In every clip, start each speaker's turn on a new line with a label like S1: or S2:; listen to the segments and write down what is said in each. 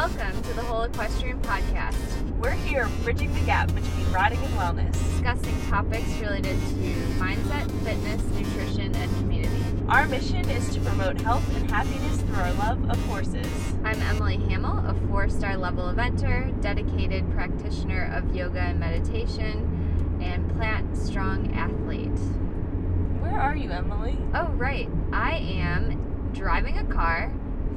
S1: Welcome to the Whole Equestrian Podcast,
S2: We're here bridging the gap between riding and wellness.
S1: discussing topics related to mindset, fitness, nutrition, and community.
S2: Our mission is to promote health and happiness through our love of horses.
S1: I'm Emily Hamel, a four star level eventer, dedicated practitioner of yoga and meditation, and plant strong athlete.
S2: Where are you, Emily?
S1: Oh, right. I am driving a car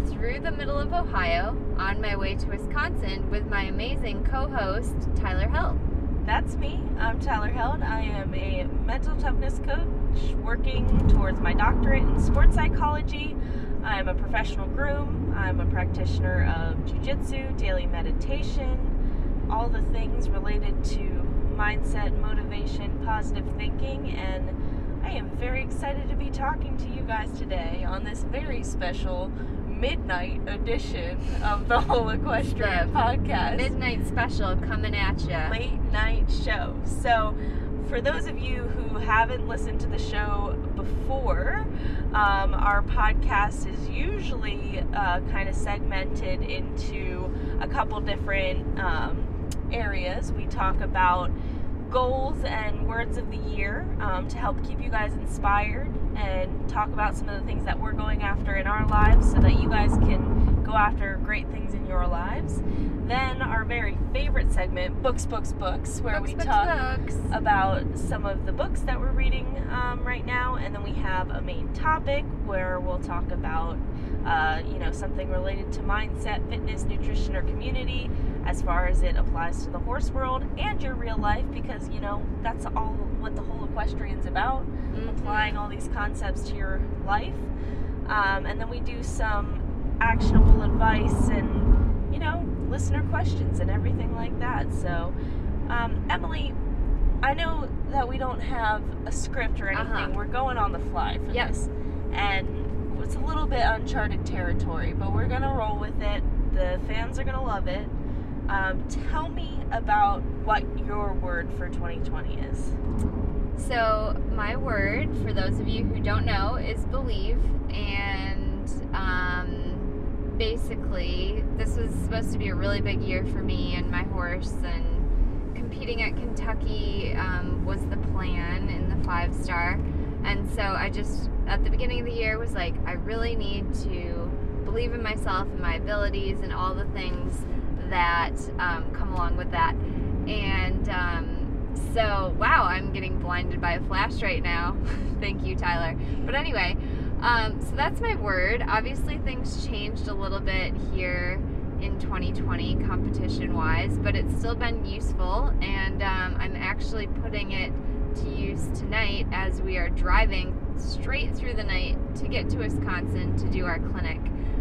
S1: through the middle of Ohio on my way to Wisconsin with my amazing co host, Tyler Held.
S2: That's me. I'm Tyler Held. I am a mental toughness coach working towards my doctorate in sports psychology. I'm a professional groom. I'm a practitioner of jujitsu, daily meditation, all the things related to mindset, motivation, positive thinking, and I am very excited to be talking to you guys today on this very special midnight edition of the Whole Equestrian
S1: The
S2: Podcast
S1: Midnight special coming at you.
S2: late night show. So, for those of you who haven't listened to the show before, um, our podcast is usually uh, kind of segmented into a couple different um, areas. We talk about goals and words of the year um, to help keep you guys inspired and talk about some of the things that we're going after in our lives so that you guys can go after great things in your lives. Then, our very favorite segment, Books, Books, Books, where
S1: Books,
S2: we
S1: books,
S2: talk
S1: books.
S2: about some of the books that we're reading um, right now, and then we have a main topic where we'll talk about, uh, you know, something related to mindset, fitness, nutrition, or community, as far as it applies to the horse world and your real life, because you know that's all what the whole equestrian's about,
S1: Mhm.
S2: applying all these concepts to your life. Um, and then we do some actionable advice and you know listener questions and everything like that. So, um, Emily, I know that we don't have a script or anything.
S1: Uh-huh.
S2: We're going on the fly for
S1: Yep.
S2: this, and it's a little bit uncharted territory, but we're gonna roll with it. The fans are gonna love it. Um, tell me about what your word for 2020 is.
S1: So, my word, for those of you who don't know, is believe. And um, basically, this was supposed to be a really big year for me and my horse. And competing at Kentucky um, was the plan in the five star. And so, I just, at the beginning of the year, was like, I really need to believe in myself and my abilities and all the things that um, come along with that. And um, so, wow, I'm getting blinded by a flash right now. Thank you, Tyler. But anyway, um, so that's my word. Obviously, things changed a little bit here in 2020 competition wise, but it's still been useful. And um, I'm actually putting it to use tonight as we are driving straight through the night to get to Wisconsin to do our clinic.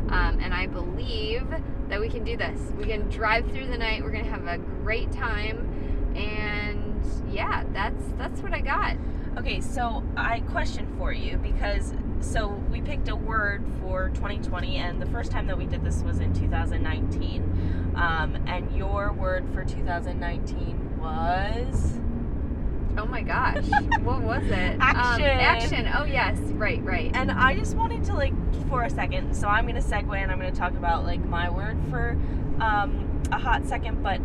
S1: Um, and I believe that we can do this. We can drive through the night. We're gonna have a great time, and yeah, that's that's what I got.
S2: Okay, so I question for you because so we picked a word for 2020, and the first time that we did this was in 2019. Um, and your word for 2019 was
S1: Oh my gosh, what was it? Um,
S2: Action.
S1: action. Oh yes, right, right.
S2: and I just wanted to like for a second. So I'm gonna segue and I'm gonna talk about like my word for um, a hot second, but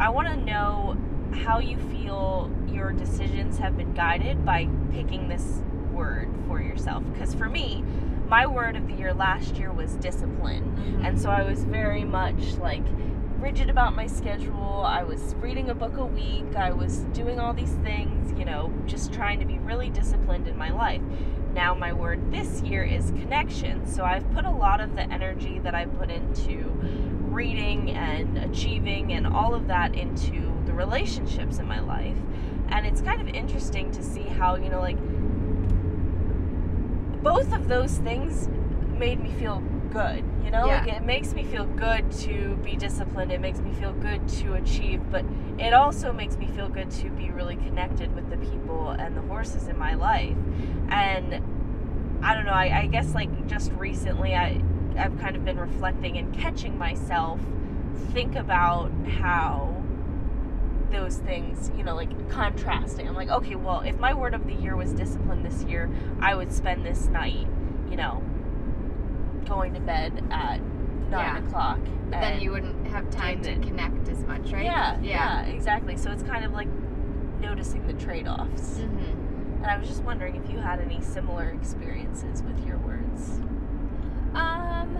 S2: I want to know how you feel your decisions have been guided by picking this word for yourself. Because for me, my word of the year last year was discipline.
S1: Mhm.
S2: And so I was very much like rigid about my schedule. I was reading a book a week. I was doing all these things, you know, just trying to be really disciplined in my life. Now, my word this year is connection. So I've put a lot of the energy that I put into reading and achieving and all of that into relationships in my life. And it's kind of interesting to see how, you know, like both of those things made me feel good. You know, like it makes me feel good to be disciplined. It makes me feel good to achieve, but it also makes me feel good to be really connected with the people and the horses in my life. And I don't know. I, I guess like just recently, I I've kind of been reflecting and catching myself think about how those things, you know, like contrasting. I'm like, okay, well, if my word of the year was discipline this year, I would spend this night, you know, going to bed at nine
S1: Yeah.
S2: o'clock.
S1: But then you wouldn't have time to connect as much, right?
S2: Yeah,
S1: Yeah.
S2: yeah, exactly. So it's kind of like noticing the trade offs.
S1: hmm
S2: And I was just wondering if you had any similar experiences with your words.
S1: Um,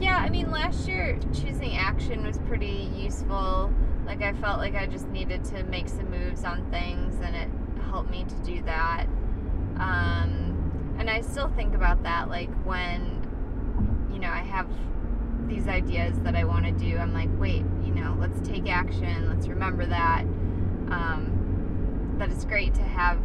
S1: yeah, I mean, last year choosing action was pretty useful. Like, I felt like I just needed to make some moves on things, and it helped me to do that. Um, and I still think about that, like, when, you know, I have these ideas that I want to do, I'm like, wait, you know, let's take action, let's remember that. Um, that it's great to have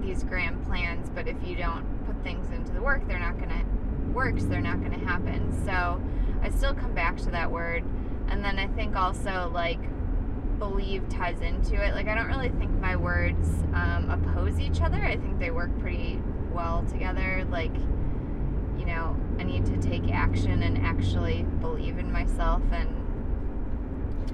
S1: these grand plans, but if you don't put things into the work, they're not going to work, so they're not going to happen. So I still come back to that word. And then I think also, like, believe ties into it. Like, I don't really think my words um, oppose each other. I think they work pretty well together. Like, you know, I need to take action and actually believe in myself and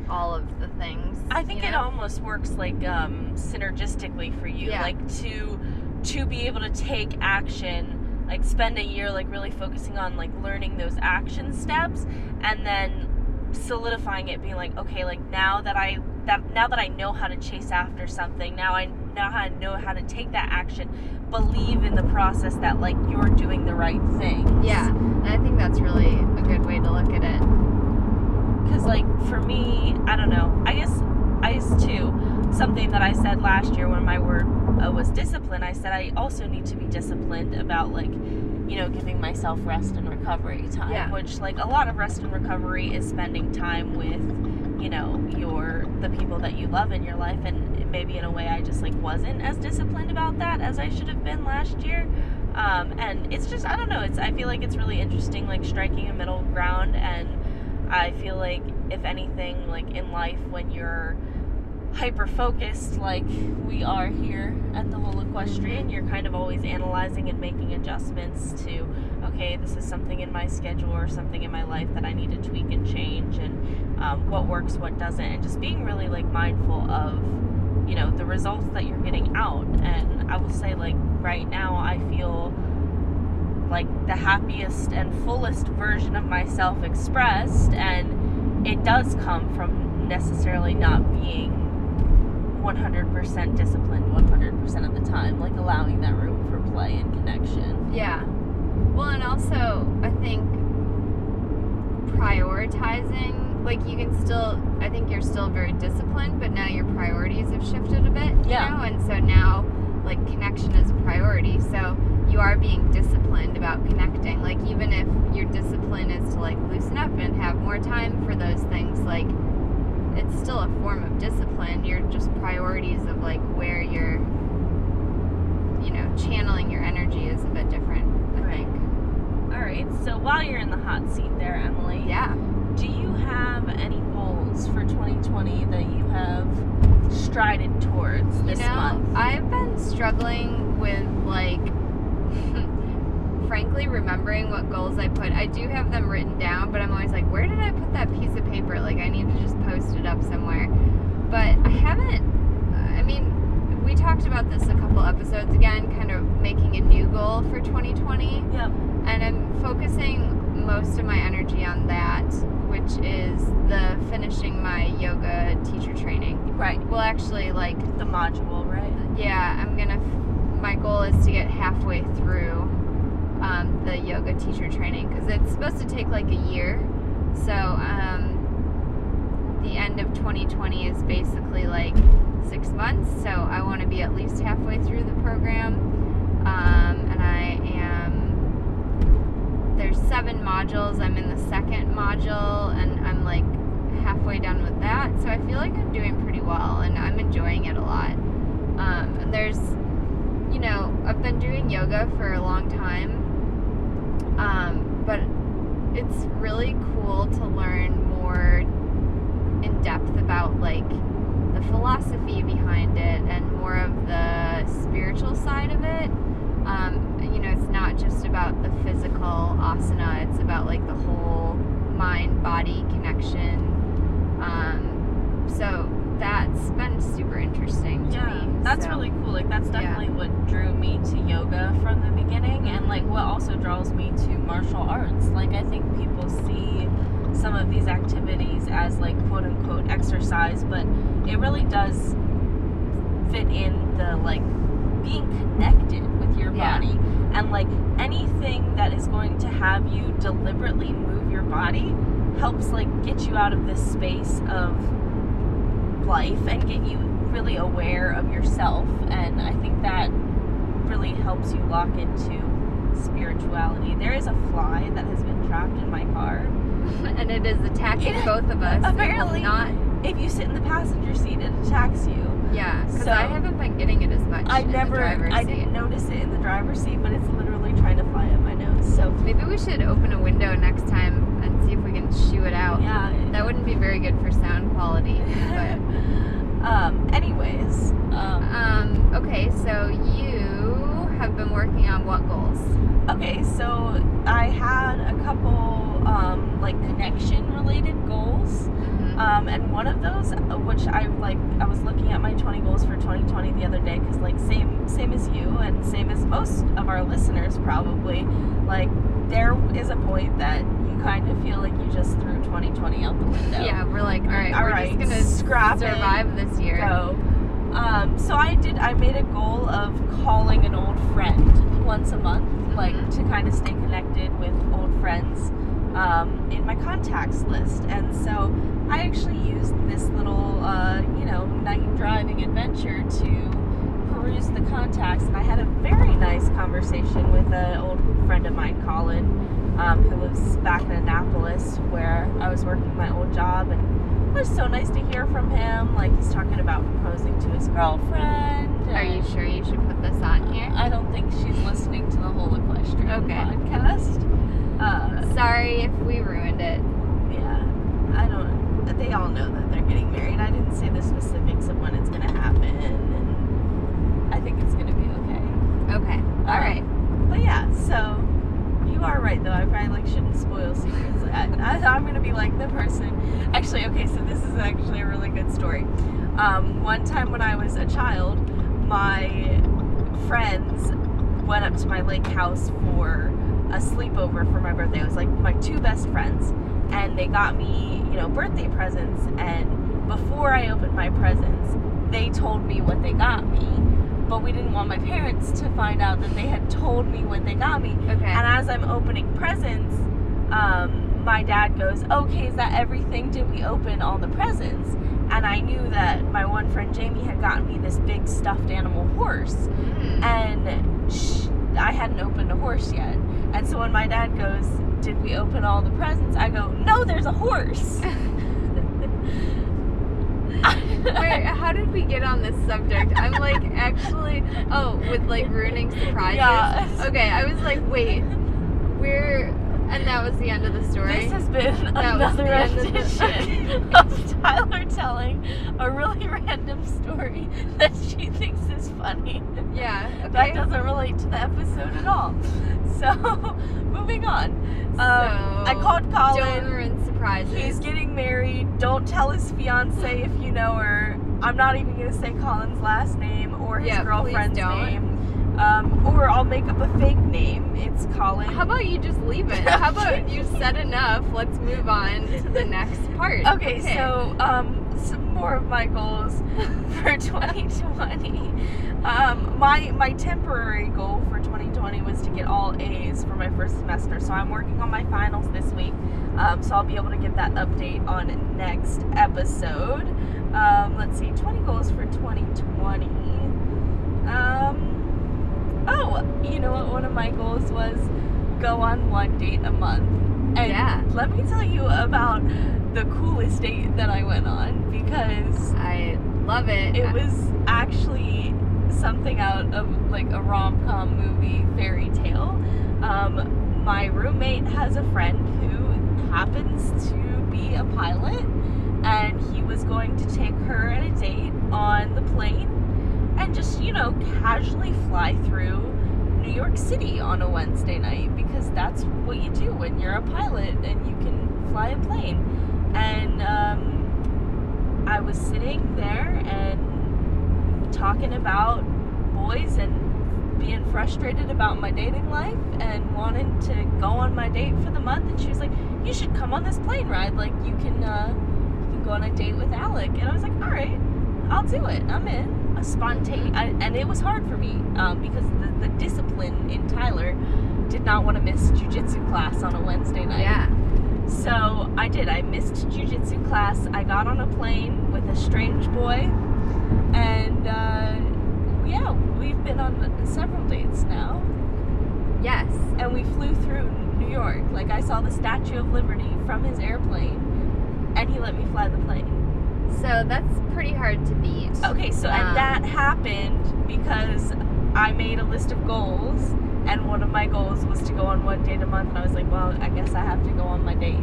S1: all of the things.
S2: I think
S1: you
S2: it almost works like um, synergistically for you,
S1: Yeah.
S2: like to to be able to take action, like spend a year like really focusing on like learning those action steps, and then solidifying it, being like, okay, like now that I that now that I know how to chase after something, now I now how I know how to take that action, believe in the process that like you're doing the right thing.
S1: Yeah, and I think that's really a good way to look at it.
S2: because like for me i don't know i guess i guess too something that i said last year when my word uh, was discipline i said i also need to be disciplined about like you know giving myself rest and recovery time
S1: Yeah.
S2: which like a lot of rest and recovery is spending time with you know your the people that you love in your life and maybe in a way i just like wasn't as disciplined about that as i should have been last year um, and it's just i don't know it's i feel like it's really interesting like striking a middle ground and I feel like if anything, like in life, when you're hyper focused, like we are here at the whole equestrian, you're kind of always analyzing and making adjustments to, okay, this is something in my schedule or something in my life that I need to tweak and change, and um, what works, what doesn't, and just being really like mindful of, you know, the results that you're getting out. And I will say, like right now, I feel like the happiest and fullest version of myself expressed and it does come from necessarily not being 100% disciplined 100% of the time like allowing that room for play and connection
S1: Yeah. Well, and also, I think prioritizing, like, you can still, I think you're still very disciplined, but now your priorities have shifted a bit, you
S2: Yeah.
S1: know? And so now, like, connection is a priority. So you are being disciplined about connecting. Like, even if your discipline is to, like, loosen up and have more time for those things, like, it's still a form of discipline. You're just priorities of, like, where you're, you know, channeling your energy is a bit different, I
S2: Right.
S1: think.
S2: all right so while you're in the hot seat there emily
S1: Yeah.
S2: do you have any goals for 2020 that you have strided towards this
S1: you know,
S2: month
S1: I've been struggling with like frankly remembering what goals I put. I do have them written down, but I'm always like, where did I put that piece of paper? Like I need to just post it up somewhere. But I haven't I mean, we talked about this a couple episodes again, kind of making a new goal for 2020.
S2: yep
S1: and I'm focusing most of my energy on that, which is the finishing my yoga teacher training.
S2: right
S1: Well, actually, like,
S2: the module right
S1: yeah, I'm gonna. My goal is to get halfway through um, the yoga teacher training because it's supposed to take like a year. So um, the end of 2020 is basically like six months. So I want to be at least halfway through the program, um, and I am. There's seven modules. I'm in the second module, and I'm like halfway done with that. So I feel like I'm doing pretty well, and I'm enjoying it a lot. Um, and there's, you know, I've been doing yoga for a long time, um, but it's really cool to learn more in depth about like the philosophy behind it and more of the spiritual side of it. Um, you know, it's not just about the physical asana; it's about like the whole mind-body connection. Um, so that's been super interesting to
S2: Yeah,
S1: me.
S2: that's
S1: so-
S2: really cool. Like that's
S1: Yeah.
S2: definitely what drew me to yoga from the beginning, and like what also draws me to martial arts. Like I think people see some of these activities as like quote unquote exercise, but it really does fit in the like being connected with your
S1: Yeah.
S2: body and like anything that is going to have you deliberately move your body helps like get you out of this space of life and get you really aware of yourself and I think that really helps you lock into spirituality. There is a fly that has been trapped in my car.
S1: and it is attacking
S2: Yeah,
S1: both of us.
S2: Apparently.
S1: not.
S2: If you sit in the passenger seat, it attacks you.
S1: Yeah, because
S2: So-
S1: I haven't been getting it as much.
S2: I
S1: in
S2: never,
S1: The driver's
S2: I
S1: seat.
S2: didn't notice it in the driver's seat, but it's literally trying to fly nose. So
S1: Maybe we should open a window next time and see if we can shoo it out.
S2: yeah.
S1: That wouldn't be very good for sound quality. But
S2: um. Anyways. Um.
S1: um, okay, so you have been working on what goals?
S2: Okay, so I had a couple um, like connection related goals. Um, and one of those, uh, which I like, I was looking at my 20 goals for 2020 the other day, because like same same as you, and same as most of our listeners probably, like there is a point that you kind of feel like you just threw 2020 out the window.
S1: Yeah, we're like, all right,
S2: All
S1: we're
S2: right,
S1: just gonna
S2: scrap it,
S1: survive this year.
S2: Go. Um, so I did. I made a goal of calling an old friend once a month, like
S1: Mhm.
S2: to kind of stay connected with old friends um, in my contacts list. And so I actually used this little, uh, you know, night driving adventure to peruse the contacts, and I had a very nice conversation with an old friend of mine, Colin, um, who lives back in Annapolis, where I was working my old job, and it was so nice to hear from him. Like he's talking about proposing to his girlfriend.
S1: Are you sure you should put this on here?
S2: I don't think she's listening to the whole equestrian
S1: Okay.
S2: podcast. Uh,
S1: Sorry if we ruined it.
S2: yeah, I don't. They all know that they're getting married. I didn't say the specifics of when it's gonna happen, and I think it's gonna be okay.
S1: Okay. All
S2: Um,
S1: right.
S2: But yeah, so you are right though. I probably like shouldn't spoil secrets. I, I, I'm gonna be like the person. Actually, okay. So this is actually a really good story. Um, one time when I was a child, my friends went up to my lake house for a sleepover for my birthday. It was like my two best friends, and they got me, you know, birthday presents. And before I opened my presents, they told me what they got me. But we didn't want my parents to find out that they had told me what they got me.
S1: Okay.
S2: And as I'm opening presents, um, my dad goes, "Okay, is that everything? Did we open all the presents?" And I knew that my one friend Jamie had gotten me this big stuffed animal horse,
S1: Mm.
S2: and sh- I hadn't opened a horse yet. And so when my dad goes, "Did we open all the presents?" I go, "No, there's a horse."
S1: Wait, how did we get on this subject? I'm like actually oh, with like ruining surprises.
S2: Yeah.
S1: Okay, I was like, wait, we're and that was the end of the story.
S2: This has been
S1: That
S2: another
S1: the end of the-
S2: edition of Tyler telling a really random story that she thinks is funny.
S1: yeah.
S2: That doesn't relate to the episode at all. So, moving on. Um, I called
S1: Don't ruin surprises.
S2: He's getting married. Don't tell his fiance if you know her. I'm not even gonna say Colin's last name or his
S1: Yeah,
S2: girlfriend's name. Um, or I'll make up a fake name. It's Colin.
S1: How about you just leave it? How about you said enough? Let's move on to the next part.
S2: Okay, so um, some more of my goals for 2020. Um, my my temporary goal for 2020 was to get all A's for my first semester. So I'm working on my finals this week. Um, so I'll be able to give that update on next episode. Um, let's see, 20 goals for 2020. Um, oh, you know what? One of my goals was go on one date a month. And
S1: Yeah.
S2: let me tell you about the coolest date that I went on because
S1: I love it.
S2: it was actually something out of like a rom com movie fairy tale. Um, my roommate has a friend who happens to be a pilot, and he was going to take her on a date on the plane and just, you know, casually fly through New York City on a Wednesday night because that's what you do when you're a pilot and you can fly a plane. And um, I was sitting there and talking about boys and being frustrated about my dating life and wanting to go on my date for the month. And she was like, you should come on this plane ride. Like you can uh, you can go on a date with Alec. And I was like, all right, I'll do it. I'm in. A spontaneous, and it was hard for me um, because the, the discipline in Tyler did not want to miss jujitsu class on a Wednesday night.
S1: Yeah.
S2: So I did. I missed jujitsu class. I got on a plane with a strange boy, and uh, yeah, we've been on several dates now.
S1: Yes.
S2: And we flew through New York. Like I saw the Statue of Liberty from his airplane, and he let me fly the plane.
S1: So that's pretty hard to beat.
S2: Okay, so
S1: Um,
S2: and that happened because I made a list of goals, and one of my goals was to go on one date a month. And I was like, well, I guess I have to go on my date.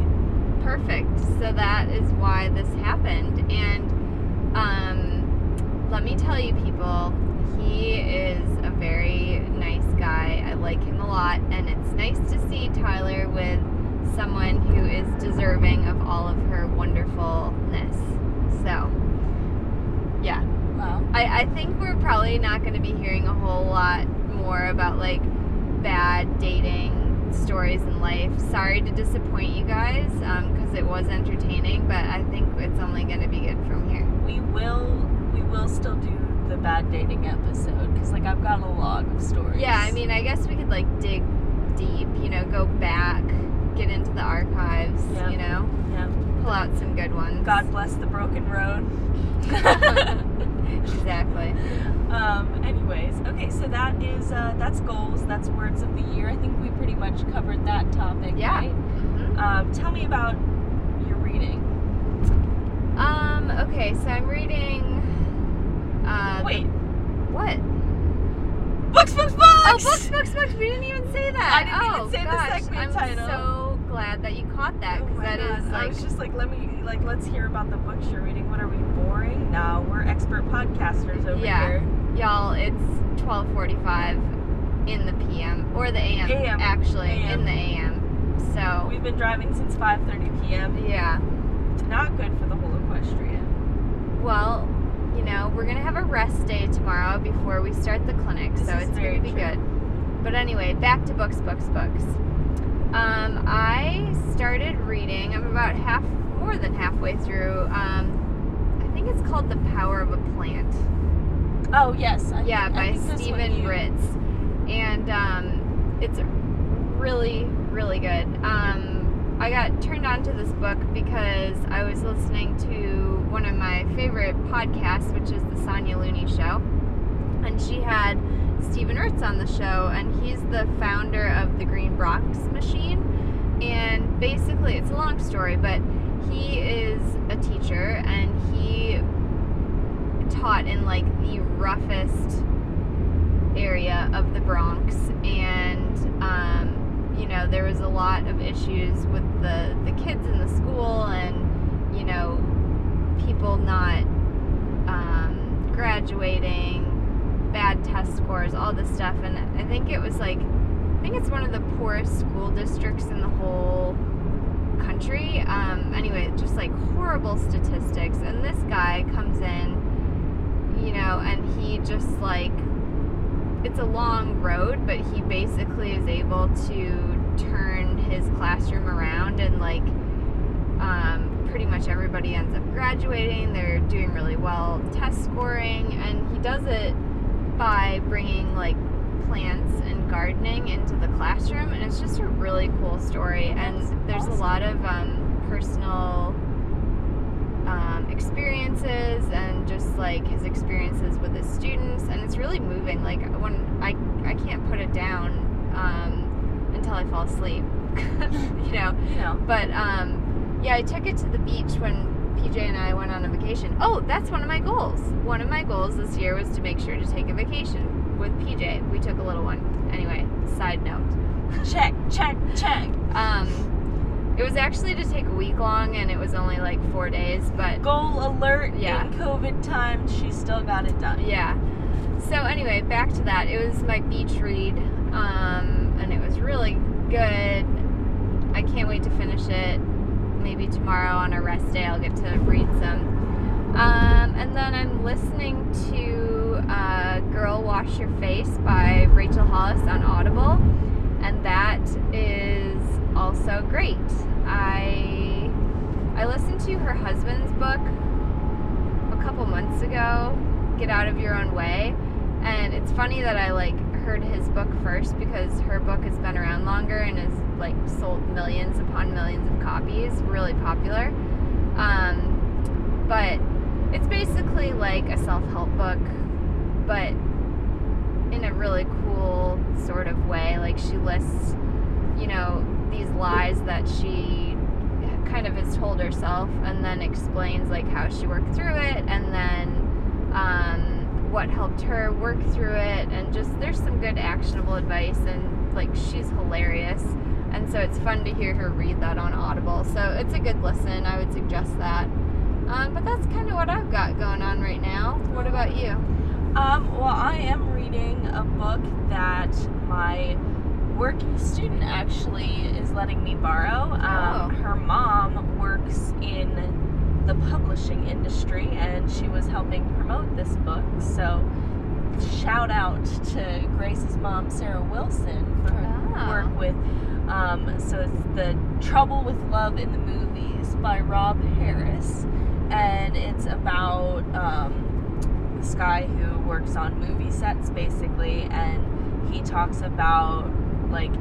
S1: Perfect. So that is why this happened. And um, let me tell you, people, he is a very nice guy. I like him a lot. And it's nice to see Tyler with someone who is deserving of all of her wonderfulness. So, yeah.
S2: Wow.
S1: I, I think we're probably not going to be hearing a whole lot more about like bad dating stories in life. Sorry to disappoint you guys um, because it was entertaining, but I think it's only going to be good from here.
S2: We will we will still do the bad dating episode because like I've got a log of stories.
S1: Yeah, I mean, I guess we could like dig deep, you know, go back, get into the archives,
S2: Yeah.
S1: you know,
S2: yeah.
S1: Pull out some good ones.
S2: God bless the broken road.
S1: exactly.
S2: Um, anyways, okay, so that is uh, that's goals. That's words of the year. I think we pretty much covered that topic.
S1: Yeah.
S2: Right?
S1: Mhm.
S2: Um, tell me about your reading.
S1: Um, okay, so I'm reading. Uh,
S2: Wait,
S1: What?
S2: books, books, books.
S1: Oh, books, books, books. We didn't even say that.
S2: I didn't even
S1: oh,
S2: say the
S1: gosh.
S2: segment
S1: I'm
S2: title.
S1: so glad that you caught that
S2: Oh
S1: because
S2: my
S1: that
S2: God.
S1: is
S2: I was just like, let me like let's hear about the books you're reading. What are we boring? No, we're expert podcasters over
S1: Yeah.
S2: here.
S1: y'all. It's 12:45 in the PM or the AM.
S2: AM.
S1: Actually,
S2: AM.
S1: in the AM. So
S2: We've been driving since 5:30 p.m.
S1: yeah.
S2: Not good for the whole equestrian.
S1: Well, you know, we're gonna have a rest day tomorrow before we start the clinic,
S2: This
S1: so it's gonna be
S2: true.
S1: good. But anyway, back to books, books, books. Um, I started reading. I'm about half, more than halfway through. Um, I think it's called The Power of a Plant.
S2: Oh yes. I
S1: yeah,
S2: think,
S1: by Stephen
S2: you-
S1: Ritz, and um, it's really, really good. Um, I got turned on to this book because I was listening to one of my favorite podcasts, which is the Sonia Looney Show, and she had Stephen Ritz on the show, and he's the founder of the Green Bronx Machine. And basically, it's a long story, but he is a teacher, and he taught in like the roughest area of the Bronx, and um, you know there was a lot of issues with the the kids in the school, and you know people not um, graduating, bad test scores, all this stuff, and I think it was like I think it's one of the poorest school districts in the whole country. Um, anyway, just like horrible statistics, and this guy comes in you know, and he just like it's a long road, but he basically is able to turn his classroom around and like um, pretty much everybody ends up graduating. They're doing really well test scoring, and he does it by bringing like plants and gardening into the classroom, and it's just a really cool story. And there's a lot of um, personal um, experiences and just like his experiences with his students and it's really moving like when i i can't put it down um, until i fall asleep you know
S2: You know.
S1: but um, yeah i took it to the beach when pj and i went on a vacation oh that's one of my goals one of my goals this year was to make sure to take a vacation with pj we took a little one anyway side note
S2: Check, check, check.
S1: um, it was actually to take a week long and it was only like four days but
S2: Goal alert
S1: Yeah.
S2: in COVID time, She still got it done.
S1: Yeah. So anyway, back to that. It was my beach read, um, and it was really good. I can't wait to finish it. Maybe tomorrow on a rest day, I'll get to read some. Um, and then I'm listening to uh, "Girl Wash Your Face" by Rachel Hollis on Audible, and that is also great. I I listened to her husband's book a couple months ago, Get Out of Your Own Way, and it's funny that I like heard his book first because her book has been around longer and has like sold millions upon millions of copies, really popular. Um, but it's basically like a self-help book, but in a really cool sort of way. Like she lists, you know, these lies that she kind of has told herself and then explains like how she worked through it and then um, what helped her work through it and just there's some good actionable advice and like she's hilarious. And so it's fun to hear her read that on audible. So it's a good listen. I would suggest that. Um, but that's kind of what i've got going on right now. What about you?
S2: Um, well, I am reading a book that my working student actually is letting me borrow. Um,
S1: Oh.
S2: Her mom works in the publishing industry and she was helping promote this book. So, shout out to Grace's mom, Sarah Wilson, for her
S1: Ah.
S2: work with. Um, so, it's The Trouble with Love in the Movies by Rob Harris. And it's about. Um, this guy who works on movie sets basically and he talks about like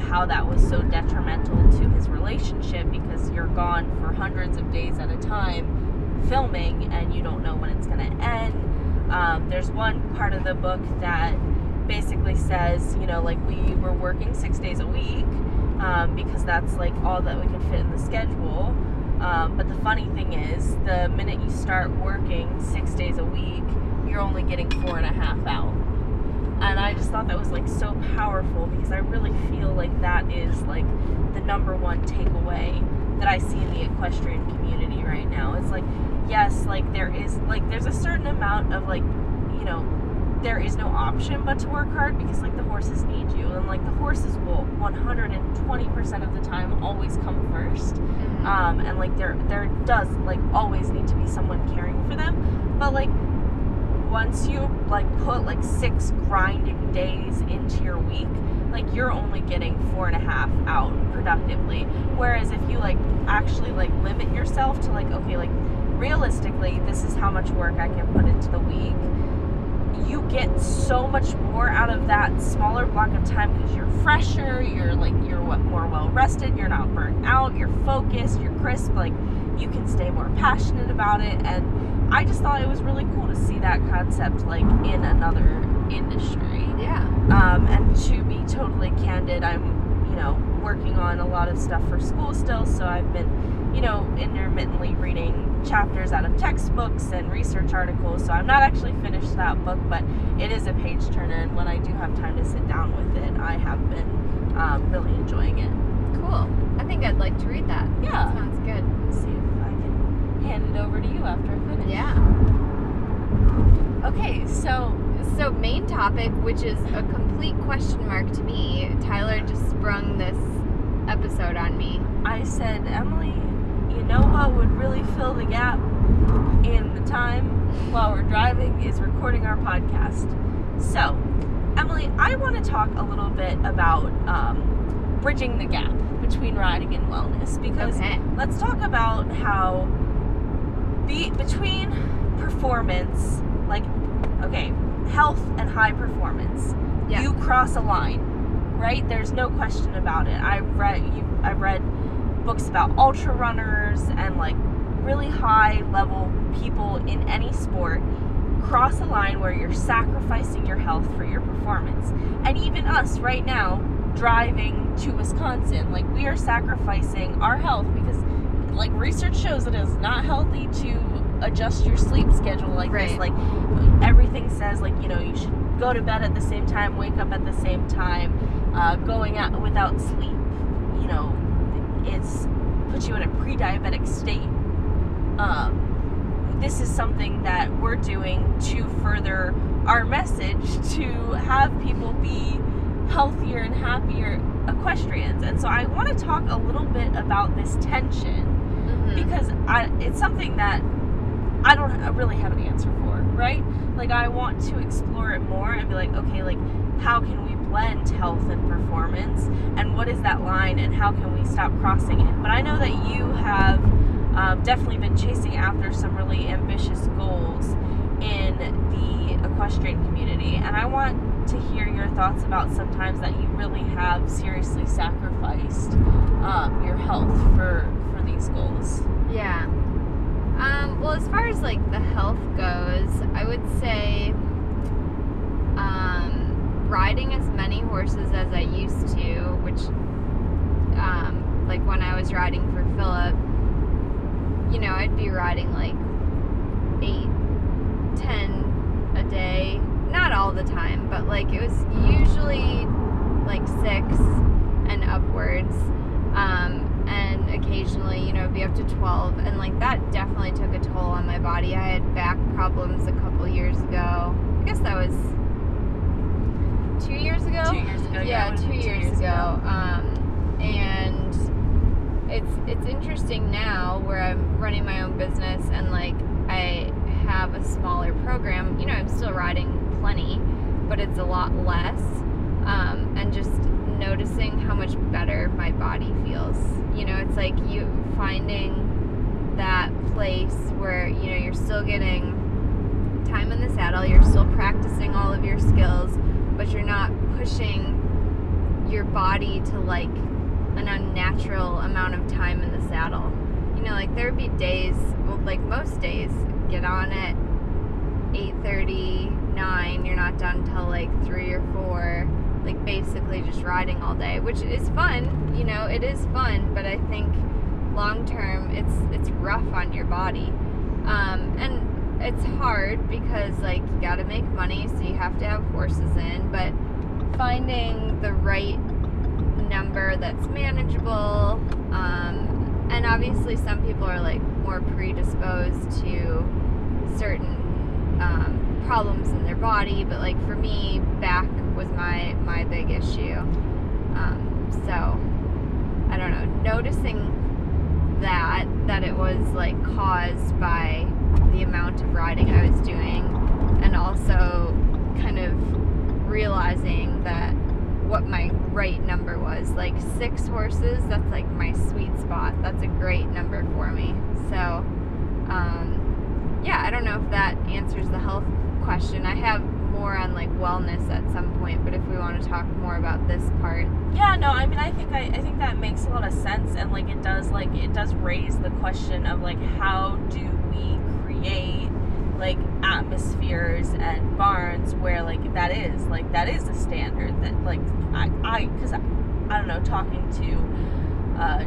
S2: how that was so detrimental to his relationship because you're gone for hundreds of days at a time filming and you don't know when it's going to end um, there's one part of the book that basically says you know like we were working six days a week um, because that's like all that we could fit in the schedule um, but the funny thing is, the minute you start working six days a week, you're only getting four and a half out. And I just thought that was like so powerful because I really feel like that is like the number one takeaway that I see in the equestrian community right now. It's like, yes, like there is like there's a certain amount of like, you know, there is no option but to work hard because like the horses need you. And like the horses will 120% of the time always come first. Um, and like there there does like always need to be someone caring for them. But like once you like put like six grinding days into your week like you're only getting four and a half out productively. Whereas if you like actually like limit yourself to like okay like realistically this is how much work i can put into the week you get so much more out of that smaller block of time because you're fresher, you're like you're what more well rested, you're not burnt out, you're focused, you're crisp, like you can stay more passionate about it and I just thought it was really cool to see that concept like in another industry.
S1: yeah
S2: Um, and to be totally candid, I'm, you know, working on a lot of stuff for school still, so I've been, you know, intermittently reading chapters out of textbooks and research articles. So I'm not actually finished that book, but it is a page turner, and when I do have time to sit down with it, I have been um, really enjoying it.
S1: cool i think i'd like to read that
S2: Yeah.
S1: sounds good
S2: Let's see if I can hand it over to you after I finish.
S1: yeah
S2: Okay, so
S1: So, main topic, which is a complete question mark to me, Tyler just sprung this episode on me.
S2: I said, Emily, you know what would really fill the gap in the time while we're driving is recording our podcast. So, Emily, I want to talk a little bit about um, bridging the gap between riding and wellness because
S1: Okay.
S2: let's talk about how be between performance, like okay, health and high performance,
S1: Yeah.
S2: you cross a line, right? There's no question about it. I read you. I read books about ultra runners and like really high level people in any sport cross a line where you're sacrificing your health for your performance. And even us right now driving to Wisconsin, like we are sacrificing our health because like research shows it is not healthy to adjust your sleep schedule like this. Like everything says like, you know, you should go to bed at the same time, wake up at the same time. Uh, going out without sleep, you know, it's puts you in a pre-diabetic state. Um, this is something that we're doing to further our message to have people be healthier and happier equestrians. And so I want to talk a little bit about this tension
S1: Mhm.
S2: because I, it's something that I don't really have an answer for, right? Like I want to explore it more and be like, okay, like how can we blend health and performance and what is that line and how can we stop crossing it? But I know that you have um, definitely been chasing after some really ambitious goals in the equestrian community and I want to hear your thoughts about sometimes that you really have seriously sacrificed um, your health for for these goals.
S1: Yeah. Um, well, as far as like the health goes, I would say um, riding as many horses as I used to, which, um, like when I was riding for Phillip, you know, I'd be riding like eight, ten a day. Not all the time, but like it was usually like six and upwards. Um, and occasionally, you know, be up to 12. And like that definitely took a toll on my body. I had back problems a couple years ago. I guess that was two years ago.
S2: Two years ago,
S1: Yeah, two, years, ago. Um, and it's it's interesting now where I'm running my own business and like I have a smaller program. You know, I'm still riding plenty, but it's a lot less. Um, and just noticing how much better my body feels. You know, it's like you finding that place where, you know, you're still getting time in the saddle, you're still practicing all of your skills, but you're not pushing your body to like an unnatural amount of time in the saddle. You know, like there'd be days, well, like most days, get on at 8:30, 9, you're not done till like 3 or 4 like basically just riding all day, which is fun. You know, it is fun, but I think long term, it's it's rough on your body, um, and it's hard because like you got to make money, so you have to have horses in, but finding the right number that's manageable. Um, and obviously, some people are like more predisposed to certain um, problems in their body, but like for me, back was my my big issue. Um, so I don't know, noticing that that it was like caused by the amount of riding I was doing, and also kind of realizing that what my right number was like six horses that's like my sweet spot. That's a great number for me. So um, yeah i don't know if that answers the health question. I have more on like wellness at some point, but if we want to talk more about this part.
S2: Yeah, no, I mean I think I, I think that makes a lot of sense and like it does like it does raise the question of like how do we create like atmospheres and barns where like that is like that is a standard that like I I because I, I don't know talking to uh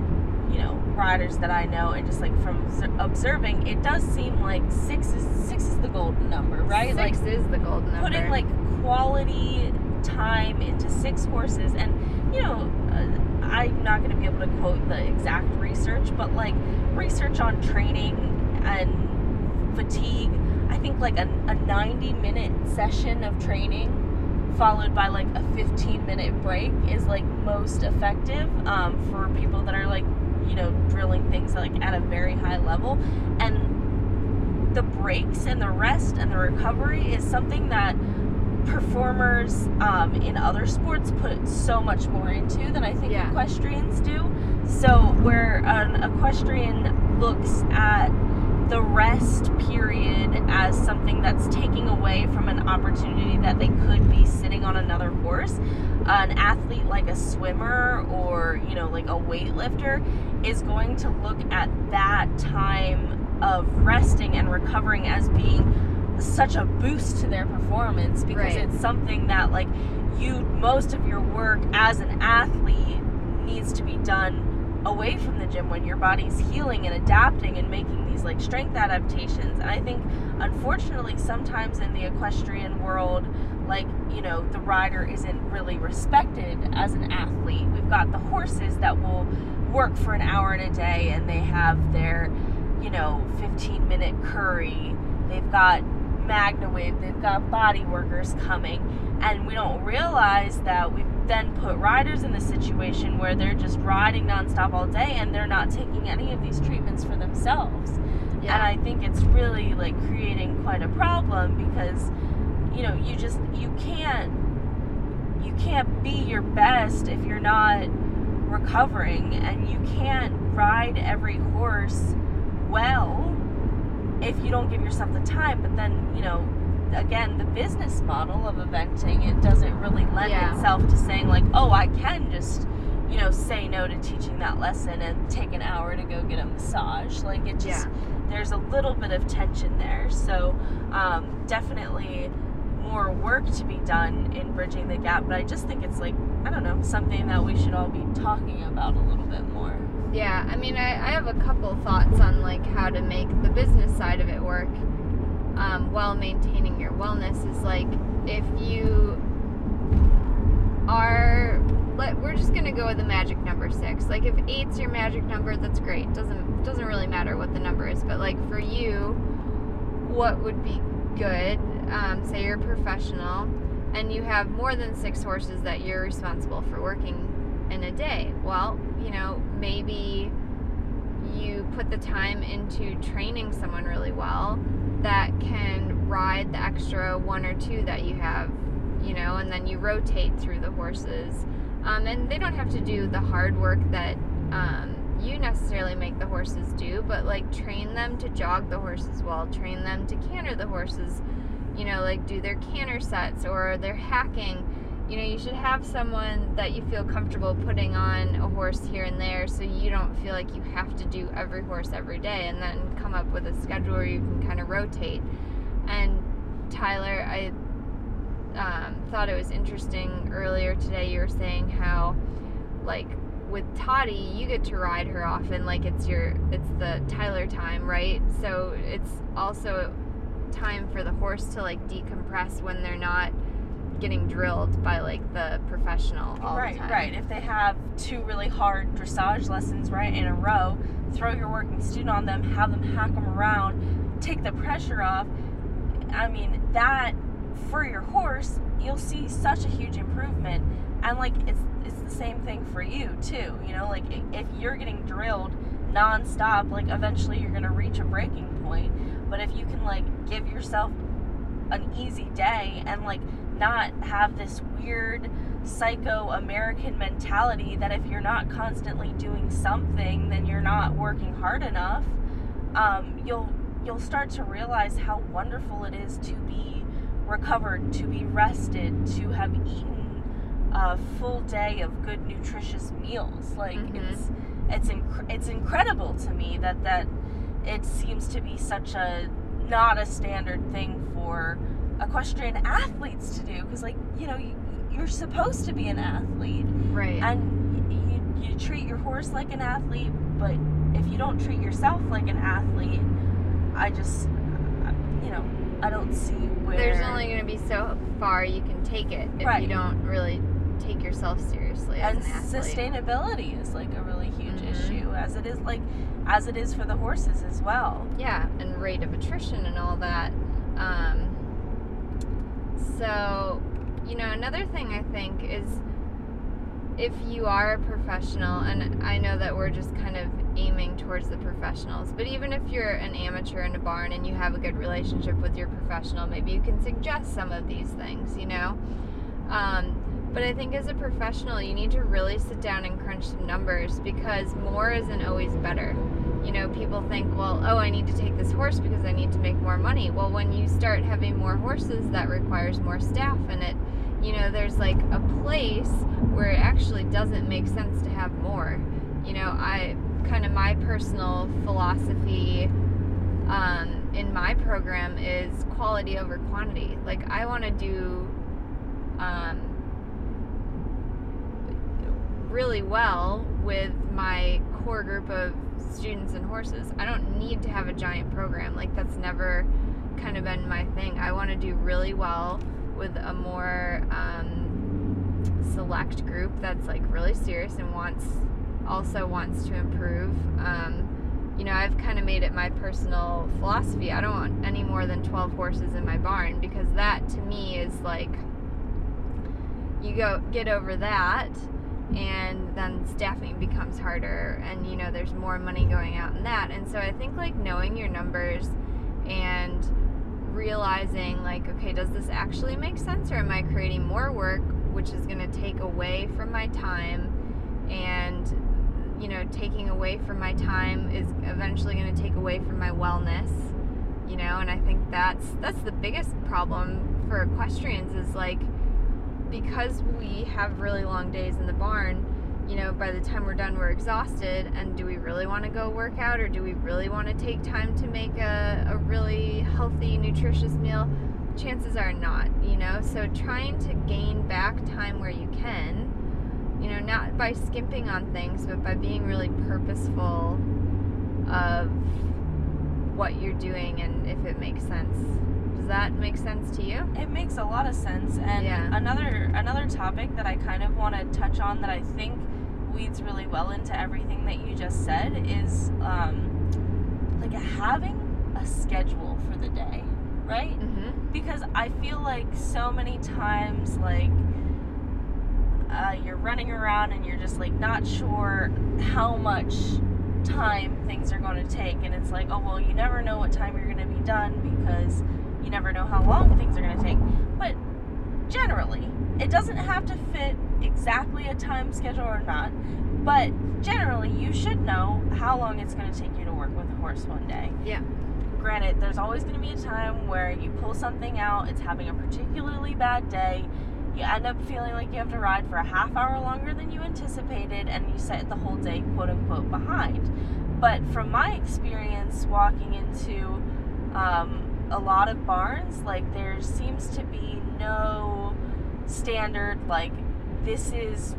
S2: you know riders that I know and just like from observing, it does seem like six is six is the golden number, right?
S1: Six
S2: like
S1: is the golden number.
S2: Putting like quality time into six horses, and you know, uh, I'm not going to be able to quote the exact research, but like research on training and fatigue. I think like a, a 90 minute session of training followed by like a 15 minute break is like most effective um, for people that are like you know, drilling things like at a very high level. And the breaks and the rest and the recovery is something that performers um, in other sports put so much more into than I think yeah. equestrians do. So, where an equestrian looks at the rest period as something that's taking away from an opportunity that they could be sitting on another horse, an athlete like a swimmer or, you know, like a weightlifter is going to look at that time of resting and recovering as being such a boost to their performance because right. it's something that like you most of your work as an athlete needs to be done away from the gym when your body's healing and adapting and making these like strength adaptations. And I think unfortunately sometimes in the equestrian world like, you know, the rider isn't really respected as an athlete. We've got the horses that will work for an hour in a day and they have their, you know, 15 minute curry. They've got MagnaWave, they've got body workers coming, and we don't realize that we've then put riders in the situation where they're just riding nonstop all day and they're not taking any of these treatments for themselves.
S1: Yeah.
S2: And I think it's really like creating quite a problem because you know, you just you can't you can't be your best if you're not recovering and you can't ride every horse well if you don't give yourself the time but then you know again the business model of eventing it doesn't really lend
S1: Yeah.
S2: itself to saying like oh i can just you know say no to teaching that lesson and take an hour to go get a massage like it just
S1: Yeah.
S2: there's a little bit of tension there so um, definitely more work to be done in bridging the gap but i just think it's like i don't know something that we should all be talking about a little bit more
S1: Yeah, I mean, I, I have a couple thoughts on like how to make the business side of it work um, while maintaining your wellness. Is like if you are, let we're just gonna go with the magic number six. Like if eight's your magic number, that's great. Doesn't doesn't really matter what the number is, but like for you, what would be good? Um, say you're a professional and you have more than six horses that you're responsible for working in a day. Well, you know, maybe you put the time into training someone really well that can ride the extra one or two that you have, you know, and then you rotate through the horses. Um, and they don't have to do the hard work that um, you necessarily make the horses do, but like train them to jog the horses well, train them to canter the horses, you know, like do their canter sets or their hacking you know, you should have someone that you feel comfortable putting on a horse here and there so you don't feel like you have to do every horse every day and then come up with a schedule where you can kind of rotate. And Tyler, I um, thought it was interesting earlier today you were saying how, like, with Toddy, you get to ride her often, like it's your, it's the Tyler time, right? So it's also time for the horse to like decompress when they're not getting drilled by like the professional all
S2: right
S1: the time.
S2: right right. if they have two really hard dressage lessons right in a row throw your working student on them have them hack them around take the pressure off i mean that for your horse you'll see such a huge improvement and like it's it's the same thing for you too you know like if you're getting drilled nonstop like eventually you're gonna reach a breaking point but if you can like give yourself an easy day and like not have this weird psycho American mentality that if you're not constantly doing something, then you're not working hard enough. Um, you'll you'll start to realize how wonderful it is to be recovered, to be rested, to have eaten a full day of good nutritious meals. Like
S1: Mhm.
S2: it's it's inc- it's incredible to me that that it seems to be such a not a standard thing for equestrian athletes to do because like you know you, you're supposed to be an athlete
S1: Right.
S2: and you, you treat your horse like an athlete but if you don't treat yourself like an athlete i just you know i don't see where
S1: There's only going to be so far you can take it if
S2: Right.
S1: you don't really take yourself seriously as
S2: and
S1: an
S2: sustainability is like a really huge
S1: Mhm.
S2: issue as it is like as it is for the horses as well
S1: yeah, and rate of attrition and all that. Um, so, you know, another thing I think is if you are a professional, and I know that we're just kind of aiming towards the professionals, but even if you're an amateur in a barn and you have a good relationship with your professional, maybe you can suggest some of these things, you know? Um, but I think as a professional, you need to really sit down and crunch some numbers because more isn't always better. You know, people think, well, oh, I need to take this horse because I need to make more money. Well, when you start having more horses, that requires more staff, and it, you know, there's like a place where it actually doesn't make sense to have more. You know, I kind of my personal philosophy um, in my program is quality over quantity. Like, I want to do um, really well with my core group of students and horses. I don't need to have a giant program. Like that's never kind of been my thing. I want to do really well with a more um, select group that's like really serious and wants also wants to improve. Um, you know, I've kind of made it my personal philosophy. I don't want any more than 12 horses in my barn because that to me is like you go get over that and then staffing becomes harder and you know there's more money going out in that. And so i think like knowing your numbers and realizing like okay does this actually make sense or am i creating more work which is going to take away from my time and you know taking away from my time is eventually going to take away from my wellness you know? And i think that's that's the biggest problem for equestrians is like because we have really long days in the barn you know by the time we're done we're exhausted. And do we really want to go work out or do we really want to take time to make a, a really healthy nutritious meal? Chances are not you know? So trying to gain back time where you can you know not by skimping on things but by being really purposeful of what you're doing and if it makes sense does that make sense to you
S2: It makes a lot of sense. And
S1: Yeah.
S2: another another topic that I kind of want to touch on that I think leads really well into everything that you just said is um, like having a schedule for the day, right?
S1: mm-hmm.
S2: Because I feel like so many times like uh, you're running around and you're just like not sure how much time things are going to take and it's like oh well you never know what time you're going to be done because you never know how long things are going to take. But generally it doesn't have to fit exactly a time schedule or not but generally you should know how long it's going to take you to work with a horse one day.
S1: Yeah.
S2: granted there's always going to be a time where you pull something out it's having a particularly bad day you end up feeling like you have to ride for a half hour longer than you anticipated and you set the whole day quote unquote behind. But from my experience walking into um, a lot of barns like there seems to be no standard like this is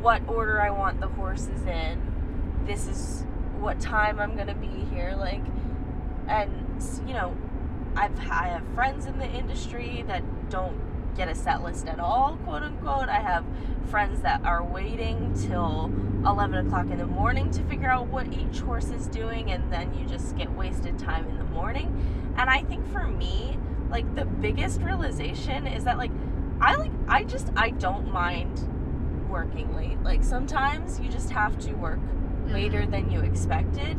S2: what order i want the horses in. This is what time i'm going to be here like and you know i've i have friends in the industry that don't get a set list at all quote unquote. I have friends that are waiting till 11 o'clock in the morning to figure out what each horse is doing and then you just get wasted time in the morning and i think for me like the biggest realization is that like i like i just i don't mind working late. Like sometimes you just have to work mm-hmm. later than you expected.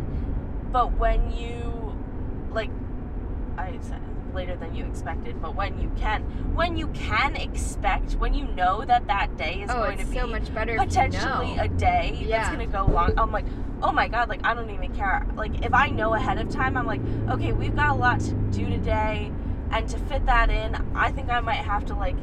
S2: But when you like i said later than you expected but when you can when you can expect when you know that that day is
S1: oh
S2: going to be
S1: so much better if you
S2: potentially
S1: know.
S2: a day that's gonna go long i'm like oh my god like i don't even care. Like if i know ahead of time i'm like okay we've got a lot to do today. And to fit that in i think i might have to like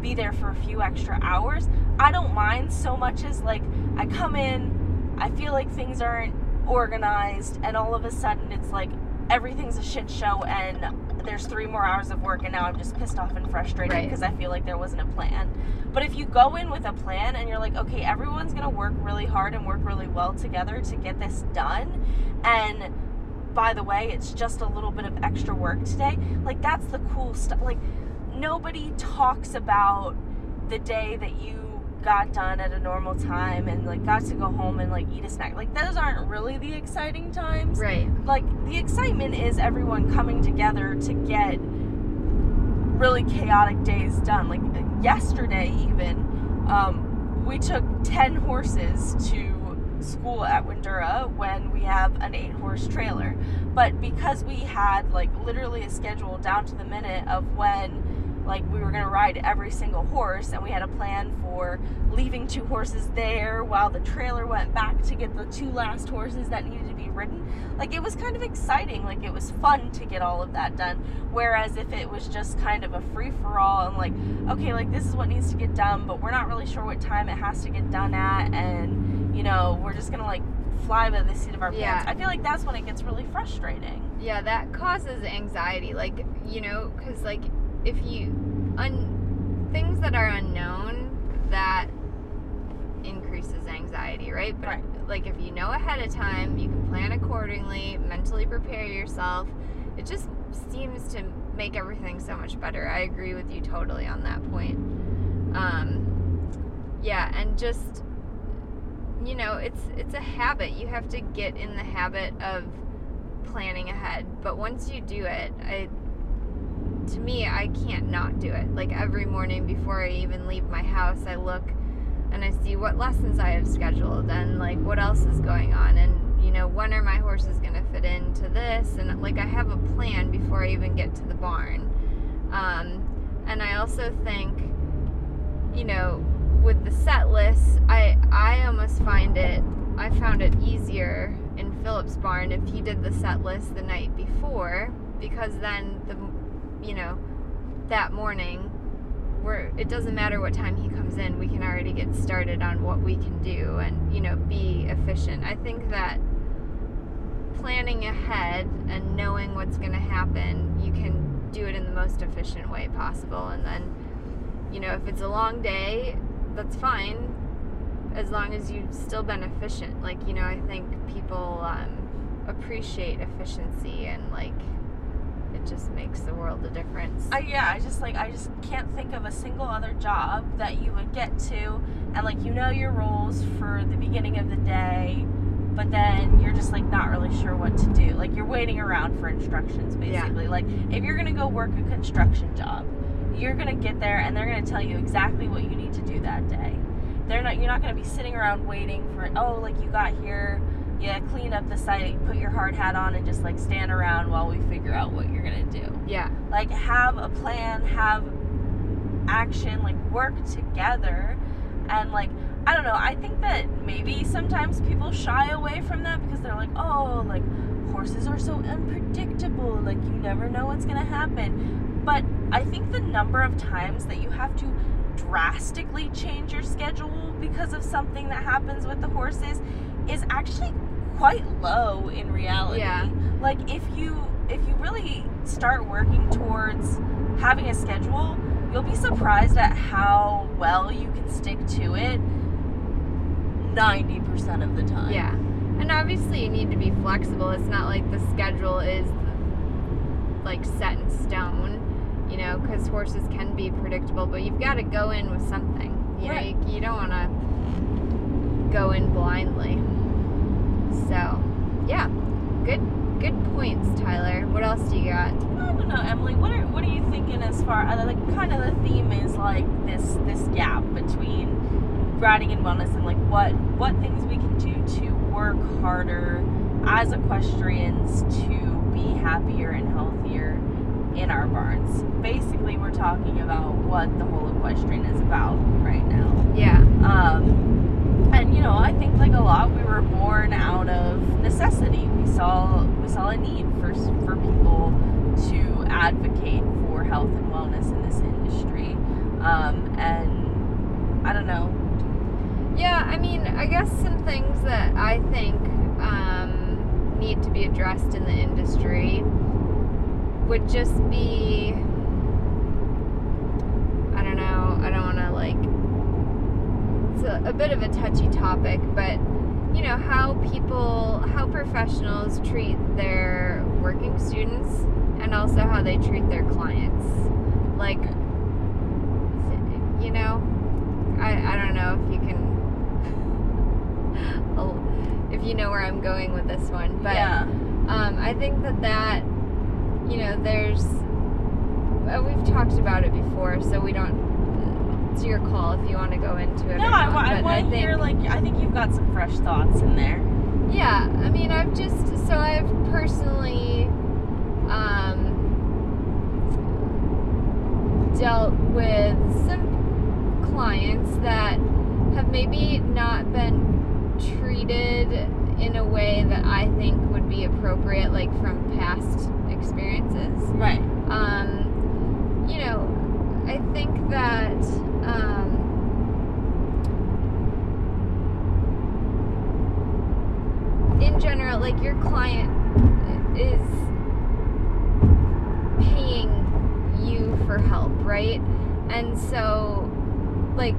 S2: be there for a few extra hours. I don't mind so much as like i come in i feel like things aren't organized and all of a sudden it's like everything's a shit show and there's three more hours of work and now i'm just pissed off and frustrated
S1: Right.
S2: because i feel like there wasn't a plan but if you go in with a plan and you're like okay everyone's gonna work really hard and work really well together to get this done and by the way it's just a little bit of extra work today like that's the cool stuff like nobody talks about the day that you got done at a normal time and like got to go home and like eat a snack. Like those aren't really the exciting times.
S1: Right.
S2: Like the excitement is everyone coming together to get really chaotic days done. Like yesterday even um, we took 10 horses to school at Windurra when we have an eight horse trailer. But because we had like literally a schedule down to the minute of when like we were going to ride every single horse and we had a plan for leaving two horses there while the trailer went back to get the two last horses that needed to be ridden like it was kind of exciting like it was fun to get all of that done whereas if it was just kind of a free for all and like okay like this is what needs to get done but we're not really sure what time it has to get done at and you know we're just going to like fly by the seat of our
S1: Yeah.
S2: pants i feel like that's when it gets really frustrating
S1: Yeah, that causes anxiety. Like, you know, because, like, if you. Un, things that are unknown, that increases anxiety, right? But,
S2: Right.
S1: like, if you know ahead of time, you can plan accordingly, mentally prepare yourself. It just seems to make everything so much better. I agree with you totally on that point. Um, yeah, and just you know, it's it's a habit. You have to get in the habit of planning ahead. But once you do it, I to me, I can't not do it. Like every morning before I even leave my house, I look and I see what lessons I have scheduled and like what else is going on and you know when are my horses going to fit into this and like I have a plan before I even get to the barn. Um, and I also think you know with the set list, I I almost find it I found it easier in Phillip's barn if he did the set list the night before because then the you know that morning we're it doesn't matter what time he comes in we can already get started on what we can do and you know be efficient. I think that planning ahead and knowing what's going to happen you can do it in the most efficient way possible. And then you know if it's a long day that's fine as long as you've still been efficient like you know i think people um, appreciate efficiency and like just makes the world a difference.
S2: I, yeah, I just like I just can't think of a single other job that you would get to and like you know your roles for the beginning of the day, but then you're just like not really sure what to do. Like you're waiting around for instructions basically.
S1: Yeah.
S2: Like if you're gonna go work a construction job, you're gonna get there and they're gonna tell you exactly what you need to do that day. They're not you're not gonna be sitting around waiting for oh like you got here yeah, clean up the site, put your hard hat on, and just like stand around while we figure out what you're gonna do.
S1: Yeah.
S2: Like, have a plan, have action, like, work together. And, like, I don't know, I think that maybe sometimes people shy away from that because they're like, oh, like, horses are so unpredictable. Like, you never know what's gonna happen. But I think the number of times that you have to drastically change your schedule because of something that happens with the horses is actually quite low in reality.
S1: Yeah.
S2: Like if you if you really start working towards having a schedule, you'll be surprised at how well you can stick to it 90% of the time.
S1: Yeah. And obviously you need to be flexible. It's not like the schedule is like set in stone, you know, cuz horses can be predictable, but you've got to go in with something. You
S2: Right.
S1: know, you, you don't want to go in blindly. So, yeah. Good good points, Tyler. What else do you got?
S2: I don't know, Emily. What are what are you thinking as far uh, like kind of the theme is like this this gap between riding and wellness and like what what things we can do to work harder as equestrians to be happier and healthier in our barns. Basically, we're talking about what the whole equestrian is about right now.
S1: Yeah.
S2: Um, and you know, I think like a lot, we were born out of necessity. We saw we saw a need for for people to advocate for health and wellness in this industry. Um, and I don't know.
S1: Yeah, I mean, I guess some things that I think um, need to be addressed in the industry would just be I don't know, I don't want to like it's a, a bit of a touchy topic, but you know, how people, how professionals treat their working students and also how they treat their clients. Like, you know, I, I don't know if you can if you know where I'm going with this one, but
S2: yeah,
S1: um, I think that that you know there's uh, we've talked about it before, so we don't. It's your call if you want to go into it.
S2: no, I,
S1: not,
S2: I
S1: but
S2: want to
S1: think,
S2: hear like I think you've got some fresh thoughts in there.
S1: Yeah, I mean, I've just so I've personally um, dealt with some clients that have maybe not been treated in a way that I think would be appropriate, like from past experiences.
S2: Right.
S1: Um, you know, I think that um, in general, like your client is paying you for help, right? And so, like,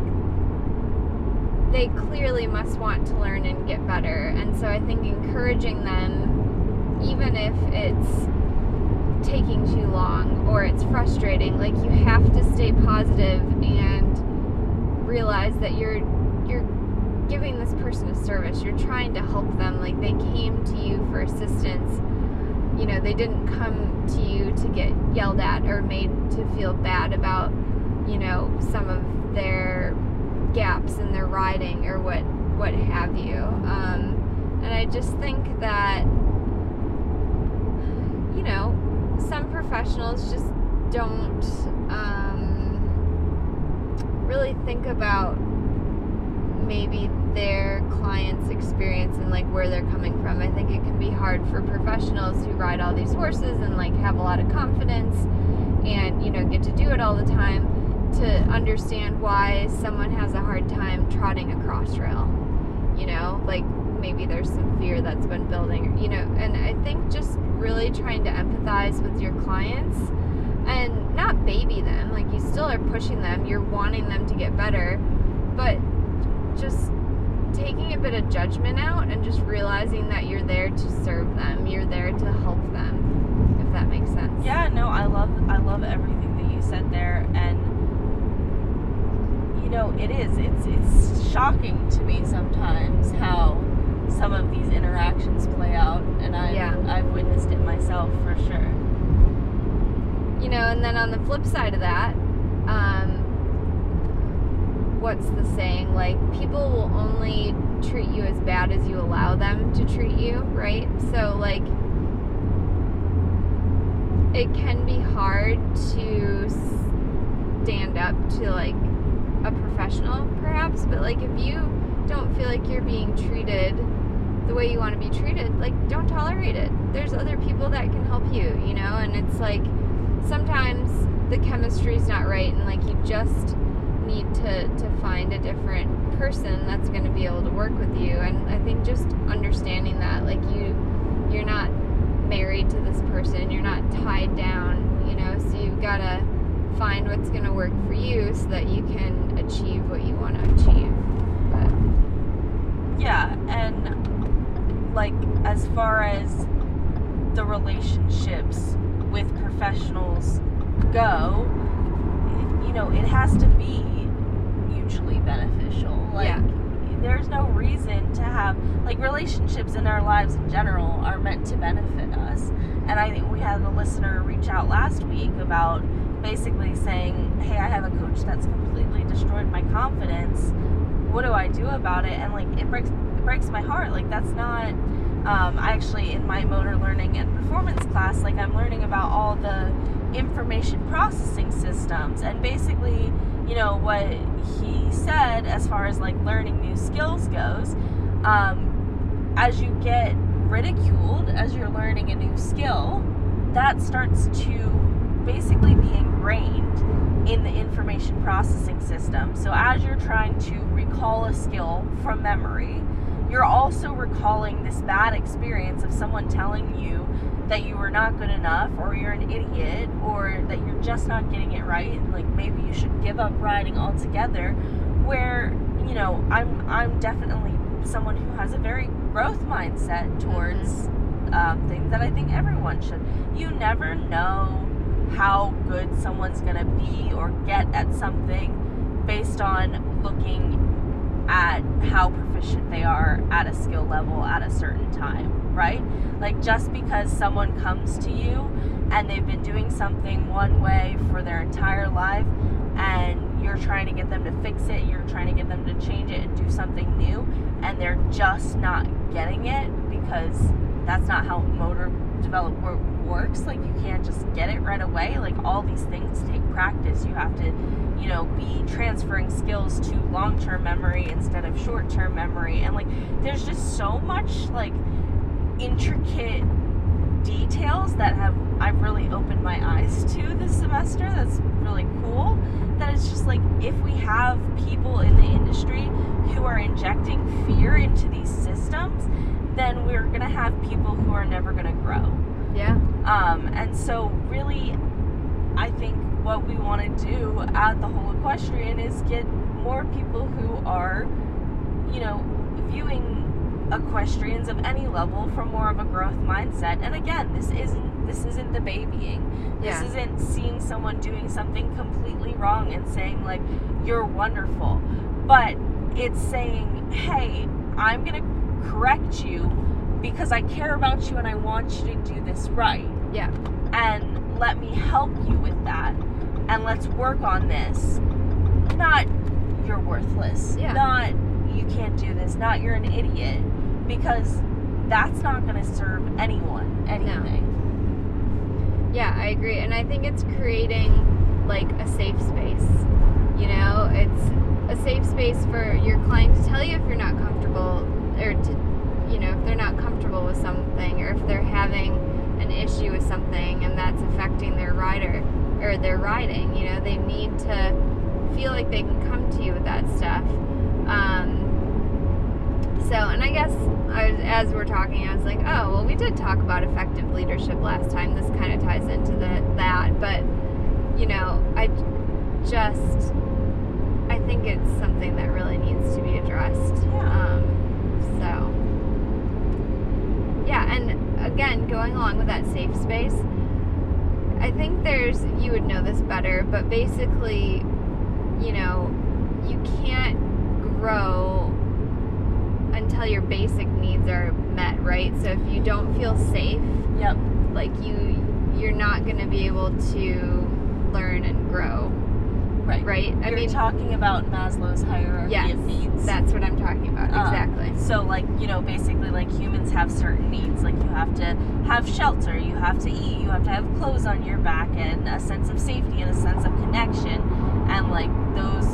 S1: they clearly must want to learn and get better. And so, I think encouraging them, even if it's taking too long or it's frustrating, like, you have to stay positive and realize that you're you're giving this person a service. You're trying to help them. Like they came to you for assistance. You know, they didn't come to you to get yelled at or made to feel bad about, you know, some of their gaps in their riding or what what have you. Um, and I just think that you know some professionals just don't um, really think about maybe their client's experience and like where they're coming from. I think it can be hard for professionals who ride all these horses and like have a lot of confidence and you know get to do it all the time to understand why someone has a hard time trotting a cross rail. You know, like maybe there's some fear that's been building, you know, and I think just really trying to empathize with your clients and not baby them. Like you still are pushing them, you're wanting them to get better, but just taking a bit of judgment out and just realizing that you're there to serve them. You're there to help them. If that makes sense.
S2: Yeah, no, I love I love everything that you said there and you know, it is. It's it's shocking to me sometimes how some of these interactions play out and I've
S1: Yeah.
S2: I've witnessed it myself for sure.
S1: you know and then on the flip side of that um, what's the saying like people will only treat you as bad as you allow them to treat you right so like it can be hard to stand up to like a professional perhaps but like if you don't feel like you're being treated the way you want to be treated like don't tolerate it. There's other people that can help you you know and it's like sometimes the chemistry's not right and like you just need to to find a different person that's going to be able to work with you. And i think just understanding that like you you're not married to this person you're not tied down you know so you've got to find what's going to work for you so that you can achieve what you want to achieve. But
S2: Yeah, and like as far as the relationships with professionals go, you know, it has to be mutually beneficial. Like
S1: Yeah.
S2: there's no reason to have like relationships in our lives in general are meant to benefit us. And I think we had a listener reach out last week about basically saying, "Hey, I have a coach that's completely destroyed my confidence. What do I do about it?" And like it breaks breaks my heart. Like that's not um, I actually in my motor learning and performance class, like I'm learning about all the information processing systems and basically, you know, what he said as far as like learning new skills goes, um, as you get ridiculed as you're learning a new skill, that starts to basically be ingrained in the information processing system. So as you're trying to recall a skill from memory, you're also recalling this bad experience of someone telling you that you were not good enough or you're an idiot or that you're just not getting it right and like maybe you should give up riding altogether where you know i'm i'm definitely someone who has a very growth mindset towards um, things that i think everyone should. You never know how good someone's gonna be or get at something based on looking at how proficient they are at a skill level at a certain time, right? Like just because someone comes to you and they've been doing something one way for their entire life and you're trying to get them to fix it, you're trying to get them to change it and do something new and they're just not getting it because that's not how motor develop works like you can't just get it right away like all these things take practice you have to you know be transferring skills to long-term memory instead of short-term memory. And like there's just so much like intricate details that have I've really opened my eyes to this semester that's really cool. That it's just like if we have people in the industry who are injecting fear into these systems then we're going to have people who are never going to grow.
S1: Yeah.
S2: Um, and so, really, I think what we want to do at the whole equestrian is get more people who are, you know, viewing equestrians of any level from more of a growth mindset. And again, this isn't this isn't the babying. This
S1: Yeah.
S2: isn't seeing someone doing something completely wrong and saying like you're wonderful, but it's saying, hey, I'm gonna correct you because I care about you and I want you to do this right.
S1: yeah
S2: And let me help you with that. And let's work on this. Not you're worthless.
S1: Yeah.
S2: Not you can't do this. Not you're an idiot. Because that's not going to serve anyone anything.
S1: Yeah, I agree. And I think it's creating like a safe space. You know, it's a safe space for your client to tell you if you're not comfortable or to, you know, if they're not comfortable with something or if they're having an issue with something and that's affecting their rider or their riding. You know, they need to feel like they can come to you with that stuff. Um, so, and I guess I was, as we're talking, I was like, oh, well, we did talk about effective leadership last time. This kind of ties into the, that, but you know, I just I think it's something that really needs to be addressed.
S2: Yeah.
S1: Um, so yeah, and again, going along with that safe space, I think there's you would know this better, but basically, you know, you can't grow until your basic needs are met, right? So if you don't feel safe,
S2: Yep.
S1: like you you're not going to be able to learn and grow,
S2: Right.
S1: right? I
S2: You're
S1: mean,
S2: talking about Maslow's hierarchy
S1: yes,
S2: of needs.
S1: that's what I'm talking about.
S2: Um,
S1: exactly.
S2: So, like, you know, basically, like humans have certain needs. Like, you have to have shelter, you have to eat, you have to have clothes on your back, and a sense of safety and a sense of connection. And, like, those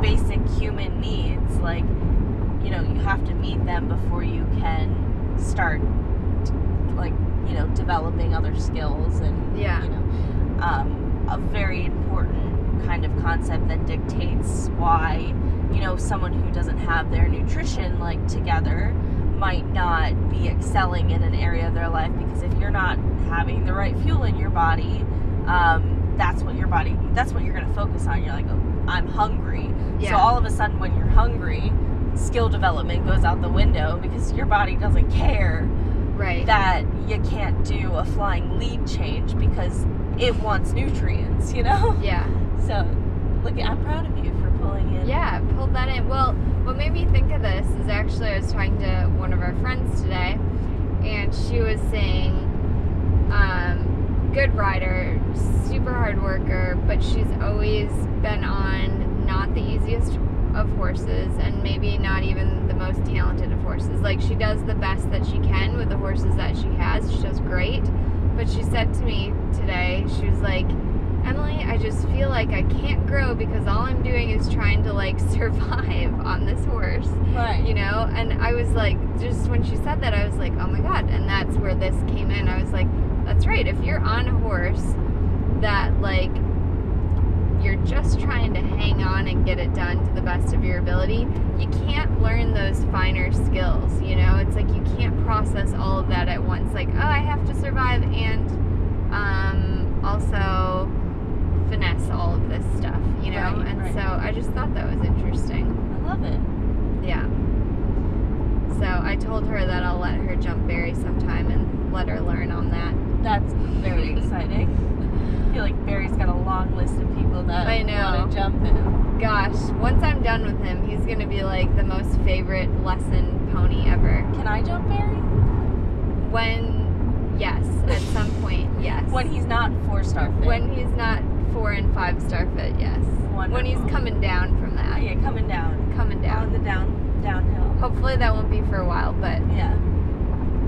S2: basic human needs, like, you know, you have to meet them before you can start, like, you know, developing other skills and,
S1: Yeah.
S2: you know, um, a very important kind of concept that dictates why you know someone who doesn't have their nutrition like together might not be excelling in an area of their life because if you're not having the right fuel in your body um, that's what your body that's what you're going to focus on you're like oh, i'm hungry
S1: Yeah.
S2: so all of a sudden when you're hungry skill development goes out the window because your body doesn't care
S1: right.
S2: that you can't do a flying lead change because it wants nutrients, you know?
S1: yeah.
S2: So, look, I'm proud of you for pulling in.
S1: Yeah, pulled that in. Well, what made me think of this is actually I was talking to one of our friends today, and she was saying, um, good rider, super hard worker, but she's always been on not the easiest of horses and maybe not even the most talented of horses. Like she does the best that she can with the horses that she has. She does great. But she said to me today, she was like, Emily, I just feel like I can't grow because all I'm doing is trying to like survive on this horse,
S2: Right.
S1: you know? And I was like, just when she said that, I was like, oh my God. And that's where this came in. I was like, that's right. If you're on a horse that like you're just trying to hang on and get it done to the best of your ability, you can't learn those finer skills, you know? It's like you can't process all of that at once. Like, oh, I have to survive and um, also finesse all of this stuff, you know?
S2: Right,
S1: and
S2: right.
S1: so I just thought that was interesting.
S2: I love it.
S1: Yeah. So I told her that I'll let her jump Barry sometime and let her learn on that.
S2: That's very exciting. I feel like Barry's got a long list of people that
S1: I know.
S2: want to jump in.
S1: Gosh, once I'm done with him, he's gonna be like the most favorite lesson pony ever.
S2: Can I jump Barry?
S1: When, yes, at some point, yes.
S2: When he's not four star fit.
S1: when he's not four and five star fit, yes. When he's coming down from
S2: Oh,
S1: that,
S2: yeah, coming down.
S1: coming down.
S2: On the down downhill.
S1: Hopefully that won't be for a while, but
S2: Yeah.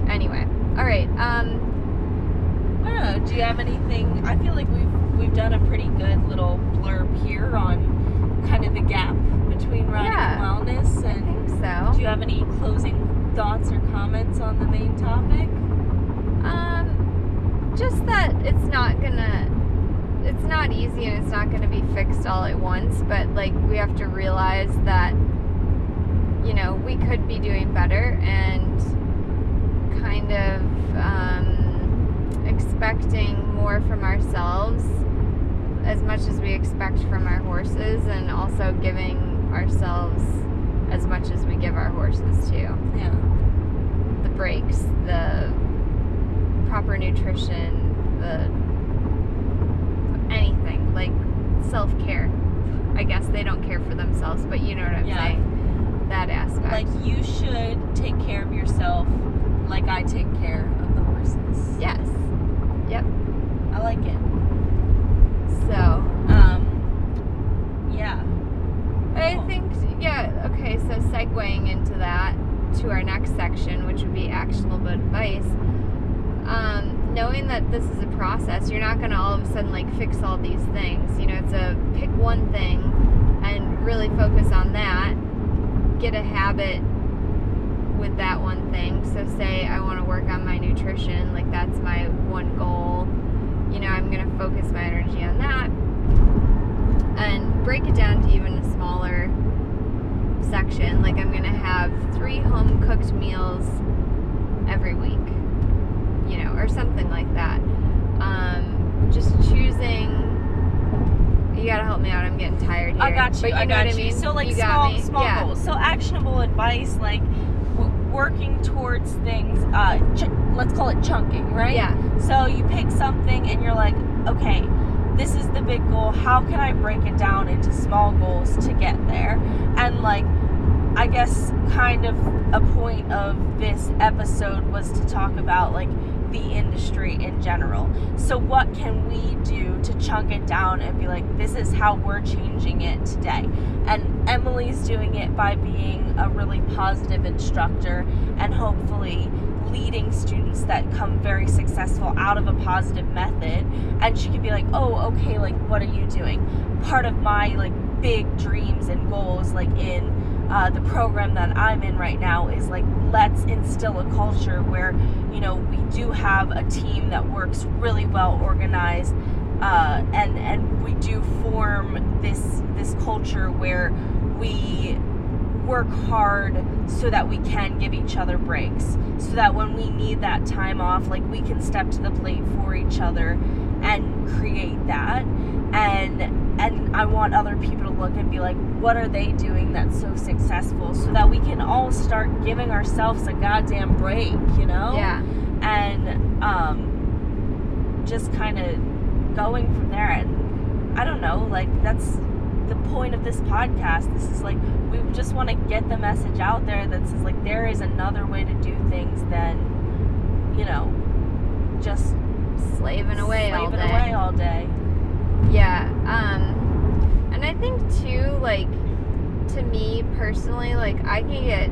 S1: anyway. All right. Um,
S2: I don't know. Do you have anything? I feel like we've we've done a pretty good little blurb here on kind of the gap between riding
S1: Yeah.
S2: and wellness.
S1: I
S2: And
S1: think so.
S2: do you have any closing thoughts or comments on the main topic?
S1: Um, just that it's not gonna, it's not easy and it's not gonna be fixed all at once. But like we have to realize that, you know, we could be doing better and kind of um, expecting more from ourselves as much as we expect from our horses, and also giving ourselves as much as we give our horses too
S2: Yeah.
S1: the breaks, the proper nutrition, the anything like self care. I guess they don't care for themselves, but you know what I'm
S2: Yeah.
S1: saying. That aspect.
S2: Like you should take care of yourself, like I take care of the horses.
S1: yes. Yep.
S2: I like it.
S1: So
S2: Um. Yeah.
S1: I
S2: Cool.
S1: think yeah. Okay, so segueing into that to our next section, which would be actionable advice. Um, knowing that this is a process, you're not going to all of a sudden like fix all these things. You know, it's a pick one thing and really focus on that. Get a habit with that one thing. So, say I want to work on my nutrition, like that's my one goal. You know, I'm going to focus my energy on that and break it down to even a smaller section. Like, I'm going to have three home cooked meals every week, you know, or something like that. Um, just choosing. You gotta help me out. I'm getting tired here.
S2: I got you.
S1: But you
S2: I
S1: know
S2: got
S1: what
S2: you.
S1: I mean?
S2: So like
S1: you
S2: small, small
S1: yeah.
S2: goals. So actionable advice, like w- working towards things. Uh, ch- let's call it chunking, right?
S1: Yeah.
S2: So you pick something and you're like, okay, this is the big goal. How can I break it down into small goals to get there? And like, I guess kind of a point of this episode was to talk about like the industry in general. So what can we do to chunk it down and be like, this is how we're changing it today? And Emily's doing it by being a really positive instructor and hopefully leading students that come very successful out of a positive method and she could be like oh okay like what are you doing part of my like big dreams and goals like in uh, the program that i'm in right now is like let's instill a culture where you know we do have a team that works really well organized uh, and and we do form this this culture where we work hard so that we can give each other breaks so that when we need that time off like we can step to the plate for each other and create that and and I want other people to look and be like what are they doing that's so successful so that we can all start giving ourselves a goddamn break you know
S1: Yeah.
S2: and um, just kind of going from there. And I don't know, like that's the point of this podcast. This is like we just want to get the message out there that says like there is another way to do things than you know just
S1: Slaving away all
S2: slaving
S1: day.
S2: away all day.
S1: Yeah. Um, and I think too, like, to me personally, like, I can get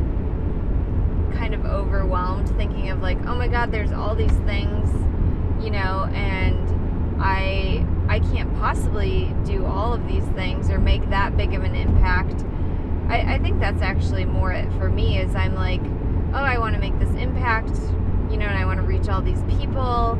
S1: kind of overwhelmed thinking of like, oh my God, there's all these things, you know, and I I can't possibly do all of these things or make that big of an impact. I, I think that's actually more it for me is I'm like, oh, I want to make this impact, you know, and I want to reach all these people,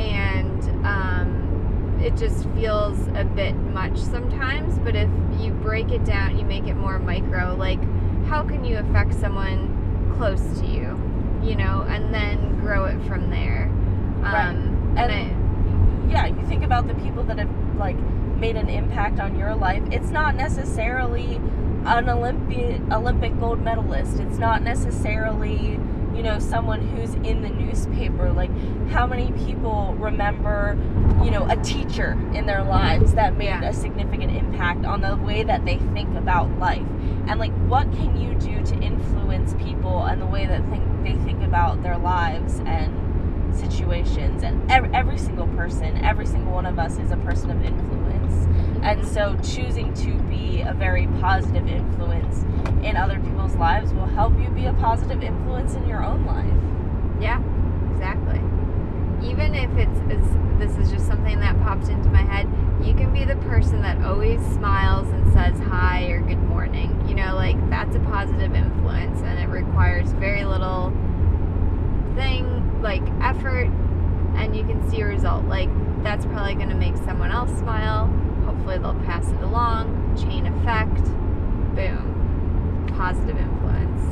S1: and um, it just feels a bit much sometimes. But if you break it down, you make it more micro. Like, how can you affect someone close to you, you know, and then grow it from there.
S2: Right.
S1: Um, and,
S2: And- yeah, you think about the people that have like made an impact on your life. It's not necessarily an Olympic Olympic gold medalist. It's not necessarily you know someone who's in the newspaper. Like how many people remember you know a teacher in their lives that made
S1: Yeah.
S2: a significant impact on the way that they think about life and like what can you do to influence people and the way that think they think about their lives and situations and every, every single person every single one of us is a person of influence and so choosing to be a very positive influence in other people's lives will help you be a positive influence in your own life
S1: Yeah, exactly. Even if it's, it's this is just something that popped into my head, you can be the person that always smiles and says hi or good morning. You know, like that's a positive influence and it requires very little thing like effort and you can see a result. Like that's probably going to make someone else smile. Hopefully they'll pass it along. Chain effect. Boom. Positive influence.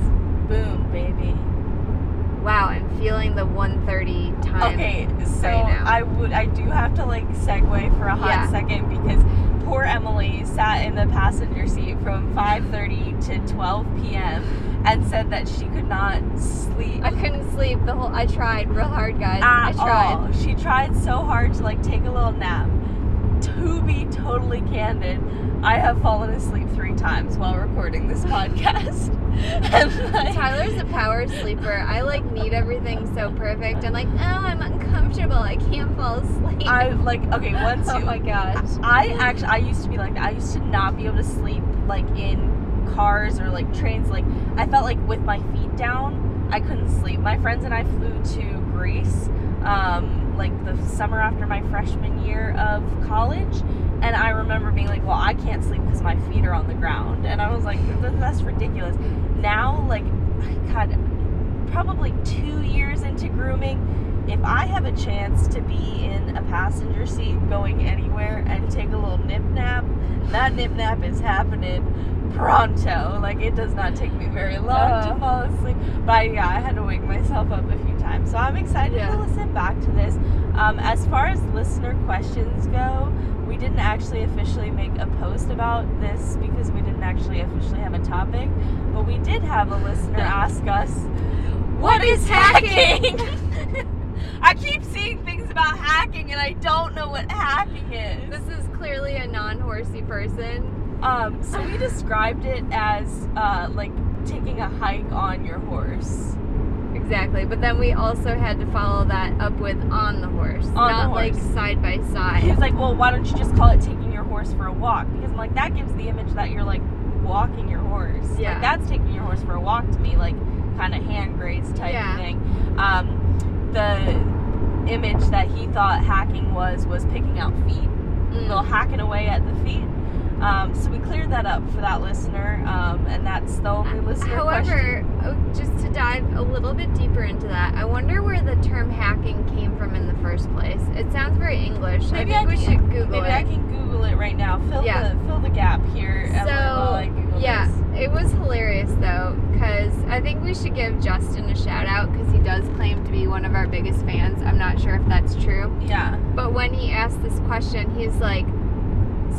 S2: boom baby
S1: Wow, I'm feeling the 130 time.
S2: Okay, so
S1: right now.
S2: I would I do have to like segue for a hot
S1: Yeah.
S2: second because poor Emily sat in the passenger seat from 5:30 to 12 p.m. and said that she could not sleep.
S1: I couldn't sleep the whole. I tried real hard, guys. I tried.
S2: all. She tried so hard to like take a little nap. To be totally candid, I have fallen asleep three times while recording this podcast. and like,
S1: Tyler's a power sleeper. I like need everything so perfect. I'm like, oh, I'm uncomfortable. I can't fall asleep.
S2: I like okay once
S1: oh
S2: you
S1: my gosh.
S2: I actually I used to be like that. I used to not be able to sleep like in cars or like trains, like I felt like with my feet down, I couldn't sleep. My friends and I flew to Greece, um, like the summer after my freshman year of college, and I remember being like, "Well, I can't sleep because my feet are on the ground," and I was like, "That's ridiculous." Now, like, God, probably two years into grooming if I have a chance to be in a passenger seat going anywhere and take a little nip nap, that nip nap is happening pronto. Like it does not take me very long
S1: Uh.
S2: to fall asleep. But yeah, I had to wake myself up a few times. So I'm excited
S1: Yeah.
S2: to listen back to this. Um, as far as listener questions go, we didn't actually officially make a post about this because we didn't actually officially have a topic. But we did have a listener ask us,
S1: What is hacking?
S2: I keep seeing things about hacking and I don't know what hacking is.
S1: this is clearly a non-horsey person.
S2: Um, so we described it as uh, like taking a hike on your horse.
S1: Exactly, but then we also had to follow that up with on the horse,
S2: the
S1: not like
S2: horse.
S1: side by side.
S2: He was like, "Well, why don't you just call it taking your horse for a walk?" Because I'm like that gives the image that you're like walking your horse.
S1: Yeah.
S2: like, that's taking your horse for a walk to me, like kind of hand graze type
S1: Yeah.
S2: thing. Um, the image that he thought hacking was was picking out feet.
S1: Mm.
S2: little hacking away at the feet. Um, so we cleared that up for that listener, um, and that's the only listener.
S1: However, oh, just to dive a little bit deeper into that, I wonder where the term hacking came from in the first place. It sounds very English.
S2: Maybe
S1: I think
S2: I
S1: we
S2: can-
S1: should Google
S2: Maybe
S1: it.
S2: I can Google it right now. Fill
S1: Yeah.
S2: the fill the gap here. Emily, while I
S1: So,
S2: Google
S1: yeah,
S2: this.
S1: It was hilarious though, because I think we should give Justin a shout out because he does claim to be one of our biggest fans. I'm not sure if that's true.
S2: Yeah.
S1: But when he asked this question, he's like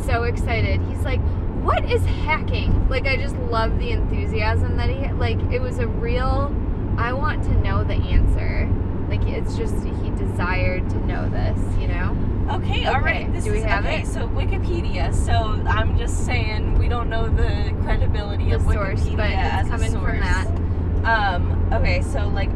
S1: so excited. He's like, "What is hacking?" Like I just love the enthusiasm that he like. It was a real. I want to know the answer. Like it's just he desired to know this, you know.
S2: Okay, all
S1: Okay,
S2: right. This
S1: do we
S2: is
S1: have
S2: okay.
S1: it?
S2: So Wikipedia. So I'm just saying we don't know the credibility
S1: The
S2: of
S1: source,
S2: Wikipedia
S1: but it's
S2: as a
S1: coming
S2: source.
S1: from that.
S2: Um, okay, so like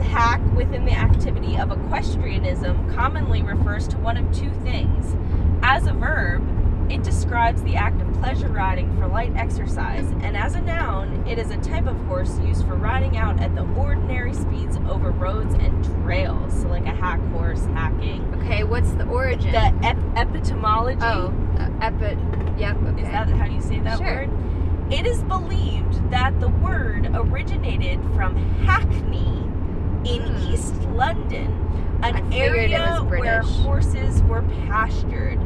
S2: hack within the activity of equestrianism commonly refers to one of two things. As a verb, it describes the act of pleasure riding for light exercise, and as a noun, it is a type of horse used for riding out at the ordinary speeds over roads and trails. So like a hack horse hacking.
S1: Okay, what's the origin?
S2: The ep- epitomology.
S1: oh, uh, epi. Yep. Okay.
S2: Is that how you say that
S1: Sure.
S2: word? It is believed that the word originated from Hackney in
S1: Hmm.
S2: East London, an area where horses were pastured.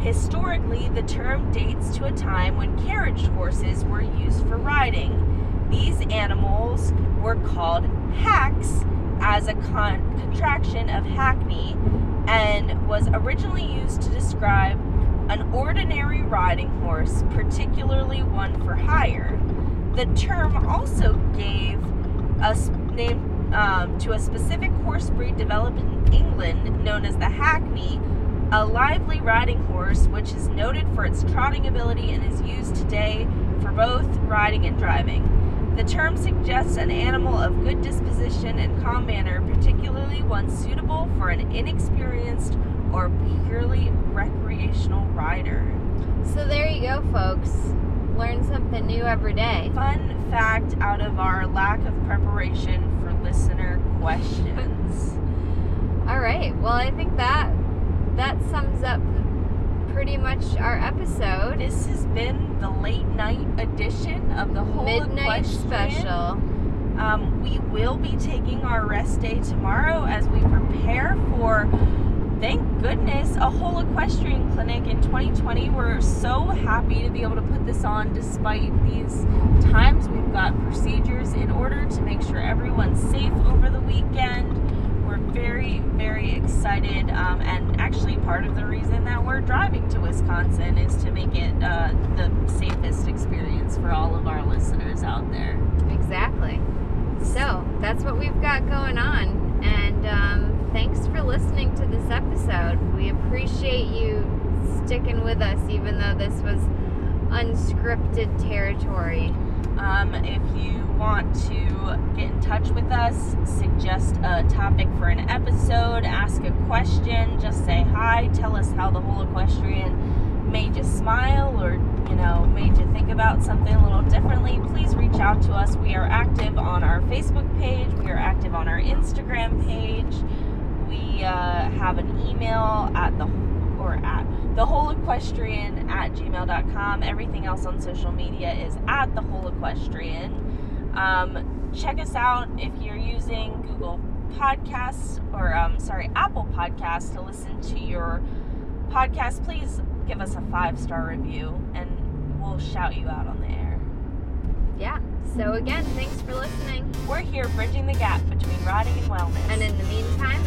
S2: Historically, the term dates to a time when carriage horses were used for riding. These animals were called hacks as a con- contraction of hackney and was originally used to describe an ordinary riding horse, particularly one for hire. The term also gave a name um, to a specific horse breed developed in England known as the Hackney, a lively riding horse which is noted for its trotting ability and is used today for both riding and driving. The term suggests an animal of good disposition and calm manner, particularly one suitable for an inexperienced or purely recreational rider.
S1: So there you go, folks. Learn something new every day.
S2: Fun fact out of our lack of preparation for listener questions.
S1: All right. Well, I think that that sums up pretty much our episode.
S2: this has been the late night edition of the whole
S1: Midnight
S2: Equestrian.
S1: special.
S2: Um, we will be taking our rest day tomorrow as we prepare for, thank goodness, a whole equestrian clinic in 2020. We're so happy to be able to put this on despite these times. We've got procedures in order to make sure everyone's safe over the weekend. Very, very excited, um, and actually, part of the reason that we're driving to Wisconsin is to make it uh, the safest experience for all of our listeners out there.
S1: Exactly. So that's what we've got going on. And um, thanks for listening to this episode. We appreciate you sticking with us, even though this was unscripted territory.
S2: Um, if you want to get in touch with us, suggest a topic for an episode, ask a question, just say hi, tell us how the whole equestrian made you smile or you know made you think about something a little differently, please reach out to us. We are active on our Facebook page. We are active on our Instagram page. We uh, have an email at the the whole equestrian at gmail.com. Everything else on social media is at the whole equestrian. Um, check us out if you're using Google Podcasts or um, sorry Apple Podcasts to listen to your podcast. Please give us a five star review and we'll shout you out on the air.
S1: Yeah. So again, thanks for listening.
S2: We're here bridging the gap between riding and wellness.
S1: And in the meantime,